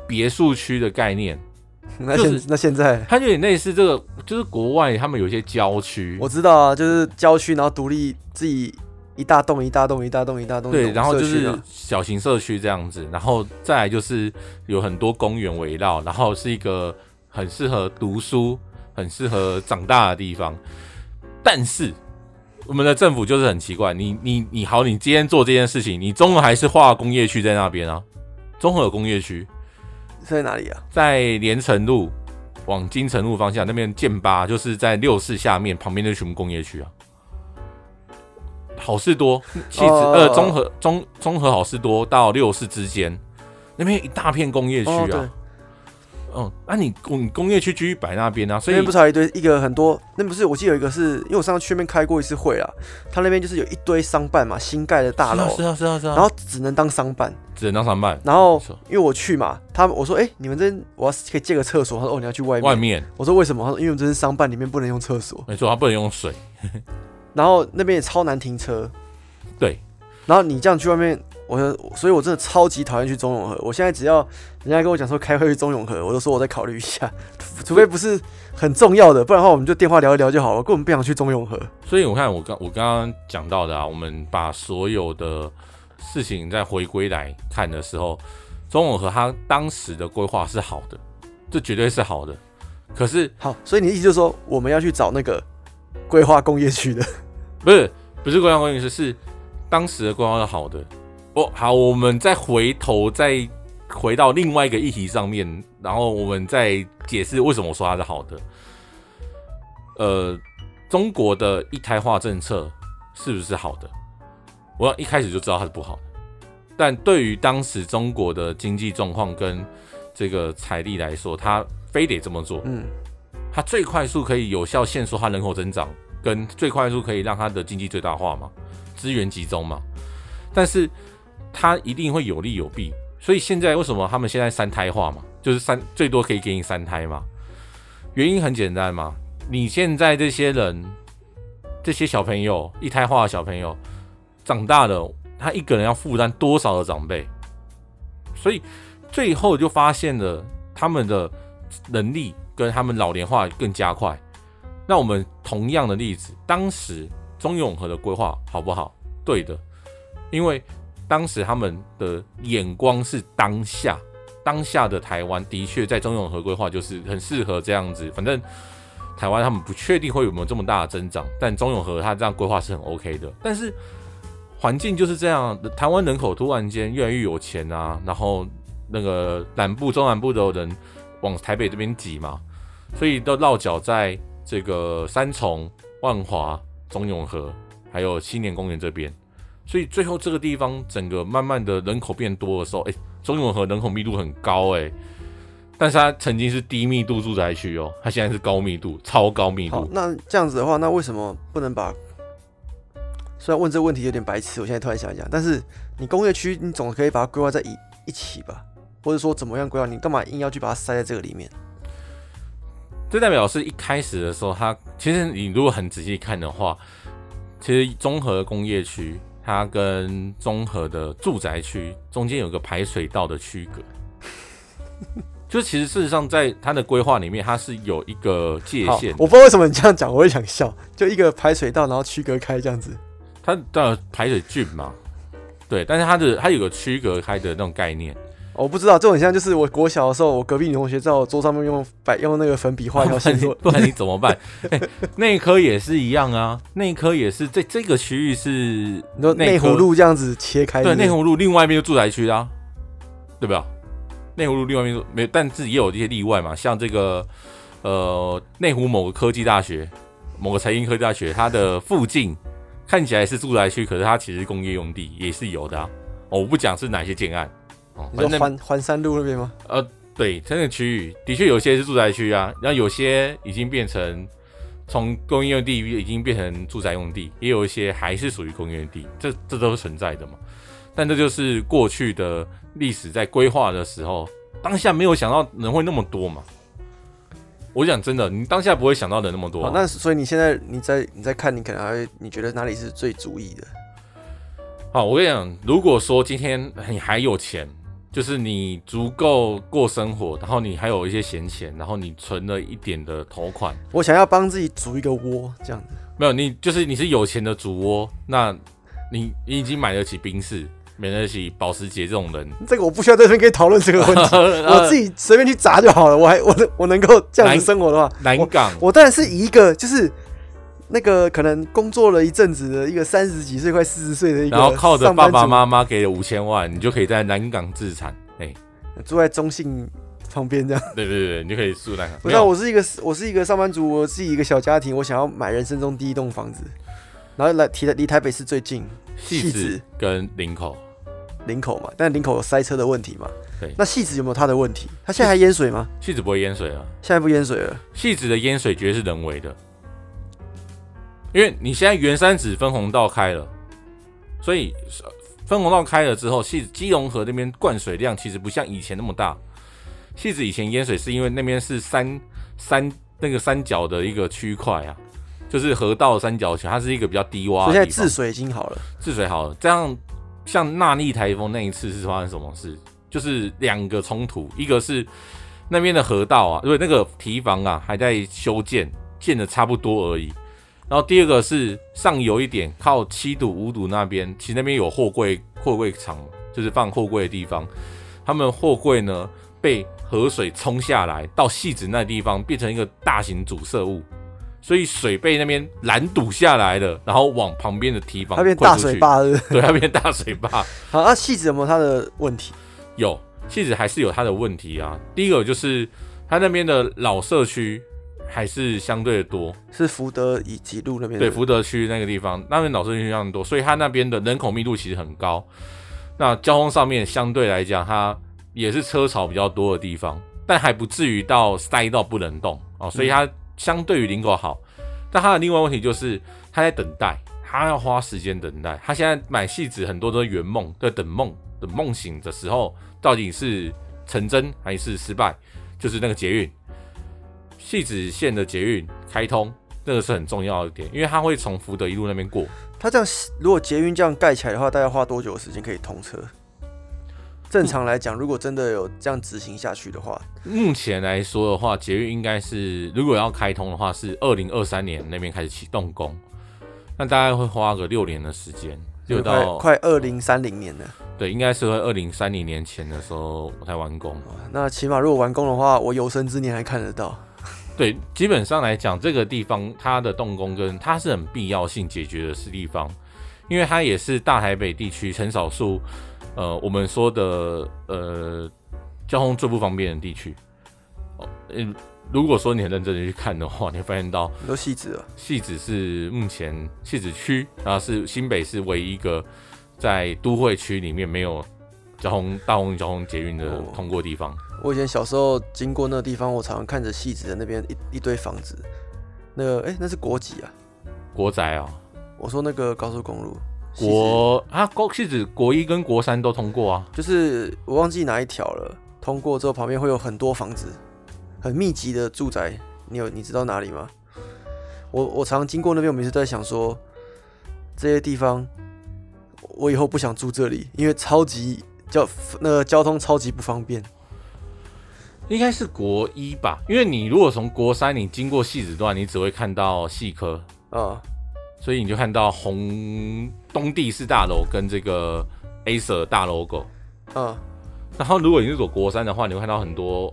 A: 别墅区的概念。
B: 那现、就是、那现在，
A: 它有点类似这个，就是国外他们有一些郊区，
B: 我知道啊，就是郊区，然后独立自己。一大栋一大栋一大栋一大栋，
A: 对，然后就是小型社区这样子，然后再来就是有很多公园围绕，然后是一个很适合读书、很适合长大的地方。但是我们的政府就是很奇怪，你你你好，你今天做这件事情，你中合还是划工业区在那边啊？中合有工业区
B: 在哪里啊？在
A: 连城路往金城路方向那边建八，就是在六四下面旁边就全部工业区啊。好事多，气质呃，综合综综合好事多到六四之间，那边一大片工业区啊。嗯，那、啊、你工工业区继续摆那边啊，所以那边
B: 不是有一堆一个很多，那不是我记得有一个是因为我上次去那边开过一次会啊，他那边就是有一堆商办嘛，新盖的大楼，
A: 是啊是啊是啊，是啊，
B: 然后只能当商办，
A: 只能当商办。
B: 然后因为我去嘛，他我说哎、欸，你们这我要可以借个厕所，他说哦你要去外面，
A: 外面，
B: 我说为什么？他说因为我们这是商办，里面不能用厕所，没
A: 错，他不能用水。
B: 然后那边也超难停车，
A: 对。
B: 然后你这样去外面，我所以，我真的超级讨厌去中永和。我现在只要人家跟我讲说开会去中永和，我都说我再考虑一下，除非不是很重要的，不然的话我们就电话聊一聊就好了。我根本不想去中永和。
A: 所以我看我刚我刚刚讲到的啊，我们把所有的事情再回归来看的时候，中永和他当时的规划是好的，这绝对是好的。可是
B: 好，所以你的意思就是说，我们要去找那个。规划工业区的，
A: 不是不是规划工业区，是当时的规划是好的。哦，好，我们再回头再回到另外一个议题上面，然后我们再解释为什么我说它是好的。呃，中国的一胎化政策是不是好的？我一开始就知道它是不好的。但对于当时中国的经济状况跟这个财力来说，它非得这么做。嗯，它最快速可以有效限缩它人口增长，跟最快速可以让它的经济最大化嘛，资源集中嘛。但是它一定会有利有弊，所以现在为什么他们现在三胎化嘛，就是三最多可以给你三胎嘛？原因很简单嘛，你现在这些人，这些小朋友一胎化的小朋友长大了，他一个人要负担多少的长辈？所以最后就发现了他们的能力跟他们老年化更加快。那我们同样的例子，当时中永和的规划好不好？对的，因为当时他们的眼光是当下，当下的台湾的确在中永和规划就是很适合这样子。反正台湾他们不确定会有没有这么大的增长，但中永和他这样规划是很 OK 的。但是环境就是这样，台湾人口突然间越来越有钱啊，然后那个南部、中南部的人往台北这边挤嘛，所以都落脚在这个三重、万华、中永和，还有青年公园这边，所以最后这个地方整个慢慢的人口变多的时候，哎，中永和人口密度很高哎，但是它曾经是低密度住宅区哦，它现在是高密度、超高密度。
B: 那这样子的话，那为什么不能把？虽然问这个问题有点白痴，我现在突然想一想，但是你工业区，你总可以把它规划在一一起吧，或者说怎么样规划？你干嘛硬要去把它塞在这个里面？
A: 这代表是一开始的时候，它其实你如果很仔细看的话，其实综合工业区它跟综合的住宅区中间有个排水道的区隔，就其实事实上在它的规划里面，它是有一个界限。
B: 我不知道为什么你这样讲，我会想笑，就一个排水道，然后区隔开这样子。
A: 它的排水郡嘛，对，但是它的它有个区隔开的那种概念，
B: 我不知道这种像就是我国小的时候，我隔壁女同学在我桌上面用白用那个粉笔画一条线，
A: 不然你怎么办？欸、内科也是一样啊，内科也是这这个区域是
B: 内湖路这样子切开，
A: 对，内湖路另外一边就住宅区啊，对吧？内湖路另外一边没，但是也有一些例外嘛，像这个呃内湖某个科技大学，某个财经科技大学，它的附近。看起来是住宅区，可是它其实工业用地也是有的啊。哦、我不讲是哪些建案哦，
B: 你说环环山路那边吗？
A: 呃，对，那个区域的确有些是住宅区啊，然后有些已经变成从工业用地已经变成住宅用地，也有一些还是属于工业用地，这这都是存在的嘛。但这就是过去的历史，在规划的时候，当下没有想到人会那么多嘛。我讲真的，你当下不会想到人那么多、啊。
B: 那所以你现在你在你在看，你可能还会你觉得哪里是最主意的？
A: 好，我跟你讲，如果说今天你还有钱，就是你足够过生活，然后你还有一些闲钱，然后你存了一点的头款，
B: 我想要帮自己组一个窝，这样子。
A: 没有，你就是你是有钱的主窝，那你你已经买得起宾士。买得起保时捷这种人，
B: 这个我不需要在这边跟你讨论这个问题，我自己随便去砸就好了。我还我能我能够这样子生活的话，
A: 南港
B: 我，我当然是以一个就是那个可能工作了一阵子的一个三十几岁快四十岁的一个，
A: 然后靠着爸爸妈妈给了五千万，你就可以在南港自产，哎，
B: 住在中信旁边这样。
A: 对对对，你就可以住南港。
B: 不是，我是一个我是一个上班族，我自己一个小家庭，我想要买人生中第一栋房子，然后来提的离台北市最近，
A: 戏子跟林口。
B: 林口嘛，但林口有塞车的问题嘛？
A: 对。
B: 那戏子有没有他的问题？他现在还淹水吗？
A: 戏子不会淹水啊，
B: 现在不淹水了。
A: 戏子的淹水绝对是人为的，因为你现在圆山子分洪道开了，所以分洪道开了之后，汐止基隆河那边灌水量其实不像以前那么大。戏子以前淹水是因为那边是山山那个三角的一个区块啊，就是河道三角形，它是一个比较低洼。
B: 现在治水已经好了，
A: 治水好了，这样。像纳莉台风那一次是发生什么事？就是两个冲突，一个是那边的河道啊，因为那个堤防啊还在修建，建的差不多而已。然后第二个是上游一点，靠七堵五堵那边，其实那边有货柜货柜场，就是放货柜的地方。他们货柜呢被河水冲下来，到戏子那地方变成一个大型阻塞物。所以水被那边拦堵下来了，然后往旁边的堤防，
B: 它变大水坝了。
A: 对，它变大水坝。
B: 好，那戏子有没有它的问题？
A: 有，戏子还是有它的问题啊。第一个就是它那边的老社区还是相对的多，
B: 是福德以及路那边。
A: 对，福德区那个地方，那边老社区相当多，所以它那边的人口密度其实很高。那交通上面相对来讲，它也是车潮比较多的地方。但还不至于到塞到不能动哦，所以它相对于林口好。但它的另外问题就是，它在等待，它要花时间等待。它现在买戏子很多都是圆梦，在等梦等梦醒的时候，到底是成真还是失败？就是那个捷运，汐止线的捷运开通，这个是很重要的点，因为它会从福德一路那边过。
B: 它这样，如果捷运这样盖起来的话，大概花多久的时间可以通车？正常来讲，如果真的有这样执行下去的话，
A: 目前来说的话，捷运应该是如果要开通的话，是二零二三年那边开始启动工，那大概会花个六年的时间，就到
B: 快二零三零年了。
A: 对，应该是会二零三零年前的时候才完工。
B: 那起码如果完工的话，我有生之年还看得到。
A: 对，基本上来讲，这个地方它的动工跟它是很必要性解决的是地方，因为它也是大台北地区很少数。呃，我们说的呃，交通最不方便的地区哦，嗯，如果说你很认真的去看的话，你会发现到
B: 很多戏子了。
A: 戏子是目前戏子区，然后是新北市唯一一个在都会区里面没有交通大红交通捷运的通过地方。
B: 我以前小时候经过那个地方，我常常看着戏子的那边一一堆房子，那个哎、欸，那是国几啊？
A: 国宅啊？
B: 我说那个高速公路。
A: 国啊，国其实国一跟国三都通过啊，
B: 就是我忘记哪一条了。通过之后旁边会有很多房子，很密集的住宅。你有你知道哪里吗？我我常常经过那边，我每次都在想说，这些地方我以后不想住这里，因为超级交那个交通超级不方便。
A: 应该是国一吧，因为你如果从国三你经过戏子段，你只会看到戏科啊。所以你就看到红东地市大楼跟这个 Acer 大 logo，嗯，然后如果你是走国三的话，你会看到很多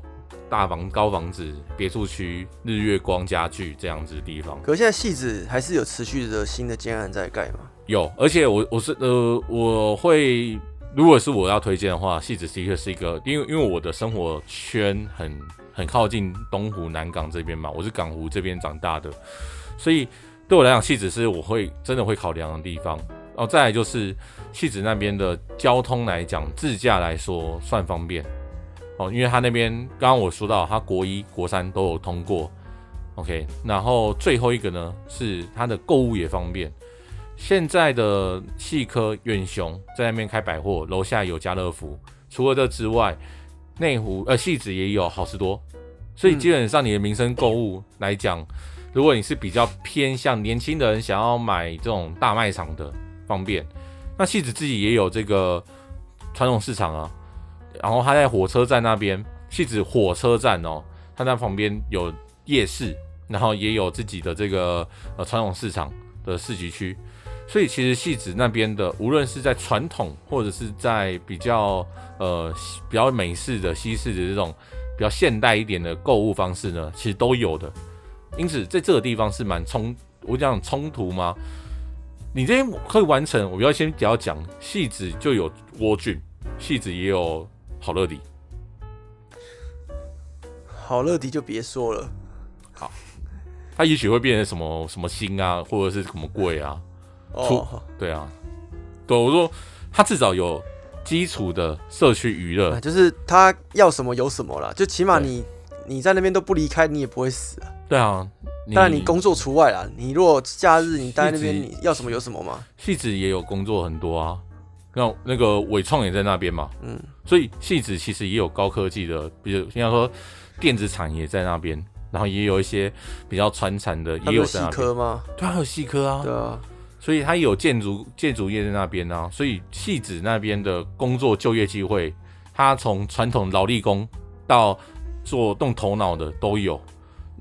A: 大房高房子、别墅区、日月光家具这样子的地方。
B: 可是现在戏子还是有持续的新的建案在盖吗？
A: 有，而且我我是呃我会，如果是我要推荐的话，戏子的确是一个，因为因为我的生活圈很很靠近东湖南港这边嘛，我是港湖这边长大的，所以。对我来讲，戏子是我会真的会考量的地方。然后再来就是戏子那边的交通来讲，自驾来说算方便哦，因为他那边刚刚我说到，他国一、国三都有通过。OK，然后最后一个呢是他的购物也方便。现在的细科远雄在那边开百货，楼下有家乐福。除了这之外，内湖呃汐止也有好市多，所以基本上你的民生购物来讲。如果你是比较偏向年轻人想要买这种大卖场的方便，那汐止自己也有这个传统市场啊，然后他在火车站那边，汐止火车站哦，他那旁边有夜市，然后也有自己的这个呃传统市场的市集区，所以其实戏子那边的无论是在传统或者是在比较呃比较美式的西式的这种比较现代一点的购物方式呢，其实都有的。因此，在这个地方是蛮冲，我讲冲突吗？你这边可以完成，我要先只要讲，戏子就有窝郡，汐止也有好乐迪，
B: 好乐迪就别说了。
A: 好，它也许会变成什么什么星啊，或者是什么贵啊？哦，对啊，对，我说他至少有基础的社区娱乐，
B: 就是他要什么有什么啦，就起码你你在那边都不离开，你也不会死啊。
A: 对啊，
B: 当然你工作除外啦。你如果假日你待在那边，你要什么有什么嘛。
A: 戏子也有工作很多啊，那那个纬创也在那边嘛。嗯，所以戏子其实也有高科技的，比如像说电子厂也在那边，然后也有一些比较传产的也有在那边。细科吗？对啊，还有细科啊。
B: 对啊，
A: 所以它有建筑建筑业在那边啊，所以戏子那边的工作就业机会，它从传统劳力工到做动头脑的都有。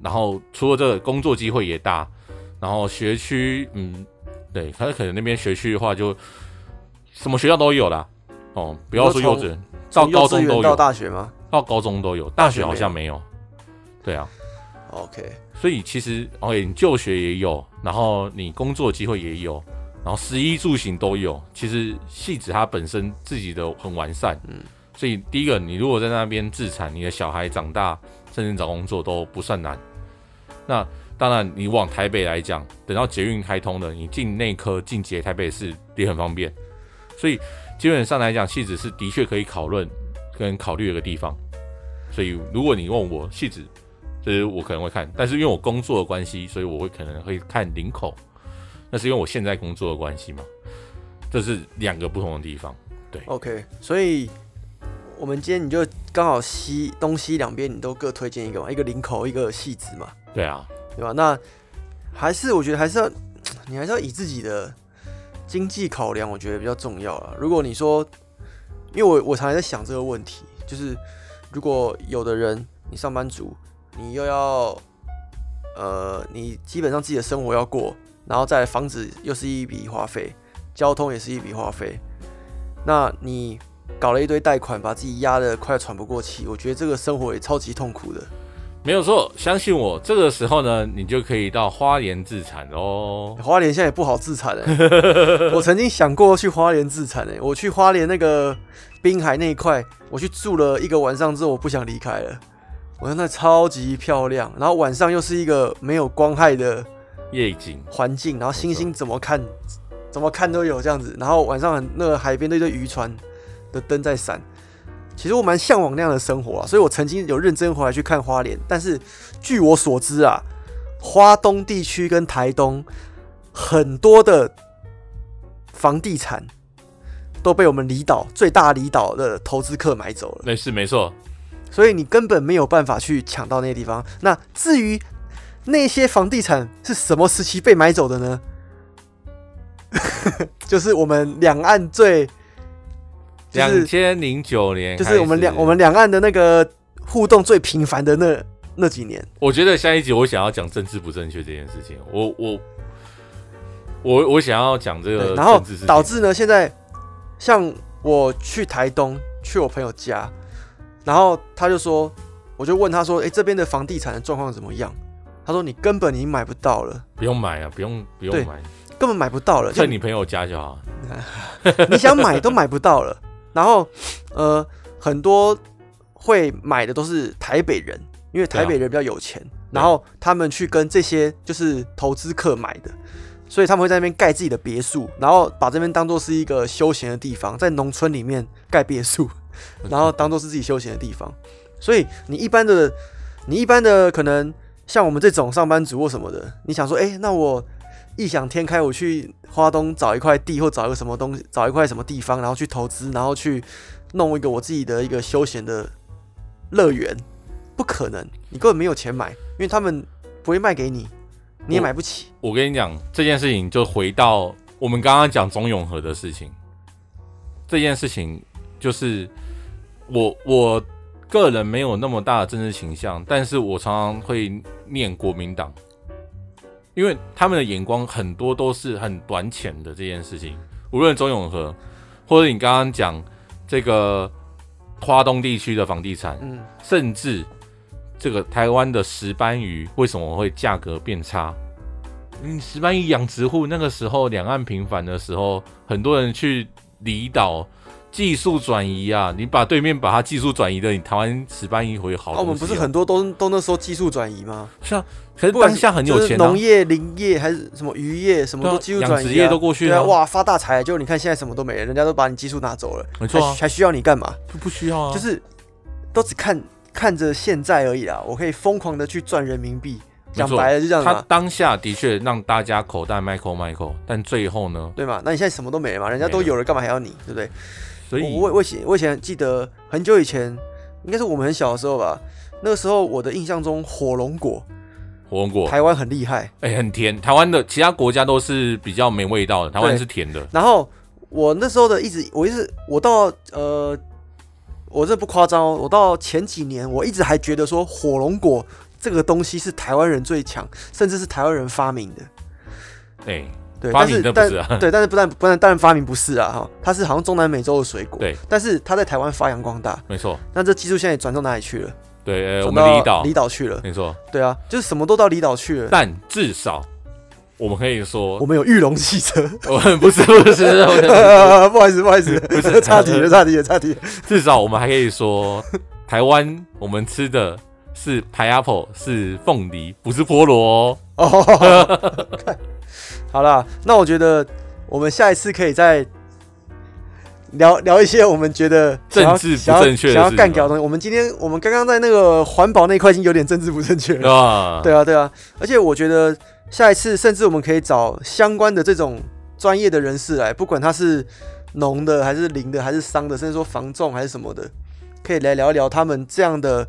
A: 然后除了这个工作机会也大，然后学区，嗯，对，他可能那边学区的话就什么学校都有啦。哦，不要说幼稚园，到高中都有，
B: 到大学吗？
A: 到高中都有，大学好像没有。对啊
B: ，OK，
A: 所以其实哦，你就学也有，然后你工作机会也有，然后食衣住行都有。其实戏子它本身自己的很完善，嗯，所以第一个，你如果在那边自产，你的小孩长大。甚至找工作都不算难。那当然，你往台北来讲，等到捷运开通了，你进内科、进捷台北市也很方便。所以基本上来讲，戏子是的确可以讨论跟考虑的一个地方。所以如果你问我汐止，就是我可能会看，但是因为我工作的关系，所以我会可能会看林口。那是因为我现在工作的关系嘛，这是两个不同的地方。对
B: ，OK，所以我们今天你就刚好西东西两边你都各推荐一个嘛，一个林口，一个戏子嘛。
A: 对啊，
B: 对吧？那还是我觉得还是要你还是要以自己的经济考量，我觉得比较重要啊。如果你说，因为我我常常在想这个问题，就是如果有的人你上班族，你又要呃，你基本上自己的生活要过。然后再来房子又是一笔花费，交通也是一笔花费，那你搞了一堆贷款，把自己压得快喘不过气，我觉得这个生活也超级痛苦的。
A: 没有错，相信我，这个时候呢，你就可以到花莲自产哦。
B: 花莲现在也不好自产哎，我曾经想过去花莲自产哎，我去花莲那个滨海那一块，我去住了一个晚上之后，我不想离开了。我说那超级漂亮，然后晚上又是一个没有光害的。
A: 夜景
B: 环境，然后星星怎么看，怎么看都有这样子。然后晚上很那个海边那堆渔船的灯在闪，其实我蛮向往那样的生活啊。所以我曾经有认真回来去看花莲，但是据我所知啊，花东地区跟台东很多的房地产都被我们离岛最大离岛的投资客买走了。
A: 那是没错，
B: 所以你根本没有办法去抢到那些地方。那至于。那些房地产是什么时期被买走的呢？就是我们两岸最
A: 两千零九年，
B: 就是我们两我们两岸的那个互动最频繁的那那几年。
A: 我觉得下一集我想要讲政治不正确这件事情，我我我我想要讲这个，
B: 然后导致呢，现在像我去台东去我朋友家，然后他就说，我就问他说，哎，这边的房地产的状况怎么样？他说：“你根本已经买不到了，
A: 不用买啊，不用不用买，
B: 根本买不到了。
A: 在你朋友家就好，
B: 你想买都买不到了。然后，呃，很多会买的都是台北人，因为台北人比较有钱，然后他们去跟这些就是投资客买的，所以他们会在那边盖自己的别墅，然后把这边当做是一个休闲的地方，在农村里面盖别墅，然后当做是自己休闲的地方。所以你一般的，你一般的可能。”像我们这种上班族或什么的，你想说，哎，那我异想天开，我去花东找一块地，或找一个什么东西，找一块什么地方，然后去投资，然后去弄一个我自己的一个休闲的乐园，不可能，你根本没有钱买，因为他们不会卖给你，你也买不起。
A: 我，我跟你讲，这件事情就回到我们刚刚讲中永和的事情，这件事情就是我我。个人没有那么大的政治倾向，但是我常常会念国民党，因为他们的眼光很多都是很短浅的这件事情。无论中永和，或者你刚刚讲这个花东地区的房地产，嗯，甚至这个台湾的石斑鱼为什么会价格变差？嗯，石斑鱼养殖户那个时候两岸频繁的时候，很多人去离岛。技术转移啊！你把对面把他技术转移的，你台湾石斑鱼回好、啊。
B: 我们不是很多都都那时候技术转移吗？
A: 是啊，可是当下很有钱、啊，
B: 农业、林业还是什么渔业，什么都技术转移、啊，养殖业都过去了、啊啊。哇，发大财！就你看现在什么都没了，人家都把你技术拿走了，没错、啊，还需要你干嘛？
A: 不不需要啊，
B: 就是都只看看着现在而已啊！我可以疯狂的去赚人民币，讲白了就这样。
A: 他当下的确让大家口袋 Michael Michael，，但最后呢？
B: 对嘛？那你现在什么都没了嘛？人家都有了，干嘛还要你？对不对？所以，我我以前我以前记得很久以前，应该是我们很小的时候吧。那个时候，我的印象中，火龙果，
A: 火龙果，
B: 台湾很厉害，
A: 哎、欸，很甜。台湾的其他国家都是比较没味道的，台湾是甜的。
B: 然后我那时候的一直，我一直，我到呃，我这不夸张哦，我到前几年，我一直还觉得说火龙果这个东西是台湾人最强，甚至是台湾人发明的。
A: 哎、欸。
B: 对，
A: 发明的不是啊，
B: 但是对，但是不但不但当然发明不是啊哈，它是好像中南美洲的水果，
A: 对，
B: 但是它在台湾发扬光大，
A: 没错。
B: 那这技术现在也转到哪里去了？
A: 对，呃、我们离岛
B: 离岛去了，
A: 没错。
B: 对啊，就是什么都到离岛去了。
A: 但至少我们可以说，
B: 我们有玉龙汽车，
A: 我们不是不是，不，
B: 好意思不好意思，不是差题了差题了差题。
A: 至少我们还可以说，台湾我们吃的是 pineapple，是凤梨，不是菠萝哦。
B: 好啦，那我觉得我们下一次可以再聊聊一些我们觉得
A: 政治不正确、
B: 想要干掉的东西。我们今天我们刚刚在那个环保那块已经有点政治不正确了啊！对啊，对啊。而且我觉得下一次甚至我们可以找相关的这种专业的人士来，不管他是农的还是林的还是商的，甚至说防重还是什么的，可以来聊一聊他们这样的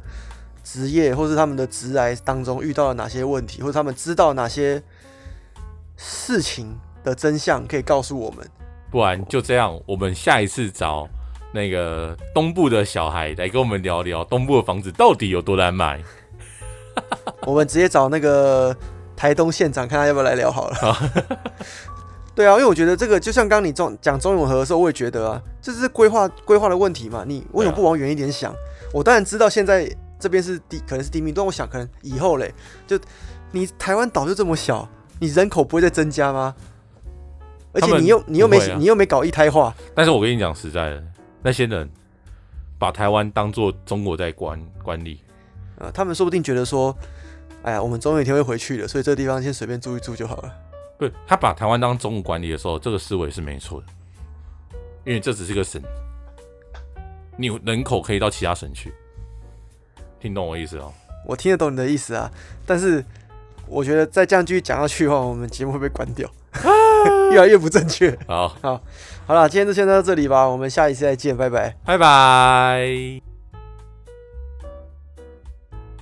B: 职业，或是他们的职涯当中遇到了哪些问题，或者他们知道哪些事情的真相，可以告诉我们。
A: 不然就这样，我们下一次找那个东部的小孩来跟我们聊聊东部的房子到底有多难买。
B: 我们直接找那个台东县长，看他要不要来聊好了。对啊，因为我觉得这个就像刚刚你中讲中永和的时候，我也觉得啊，这是规划规划的问题嘛。你为什么不往远一点想？我当然知道现在这边是低，可能是低密度，但我想可能以后嘞，就你台湾岛就这么小，你人口不会再增加吗？而且你又你又没、啊、你又没搞一胎化，
A: 但是我跟你讲实在的，那些人把台湾当做中国在管管理，
B: 啊，他们说不定觉得说，哎呀，我们总有一天会回去的，所以这个地方先随便住一住就好了。
A: 不，他把台湾当中国管理的时候，这个思维是没错的，因为这只是个省，你人口可以到其他省去，听懂我意思哦？
B: 我听得懂你的意思啊，但是我觉得再这样继续讲下去的话，我们节目会被关掉。越来越不正确。
A: 好，
B: 好，好了，今天就先到这里吧，我们下一次再见，拜拜，
A: 拜拜。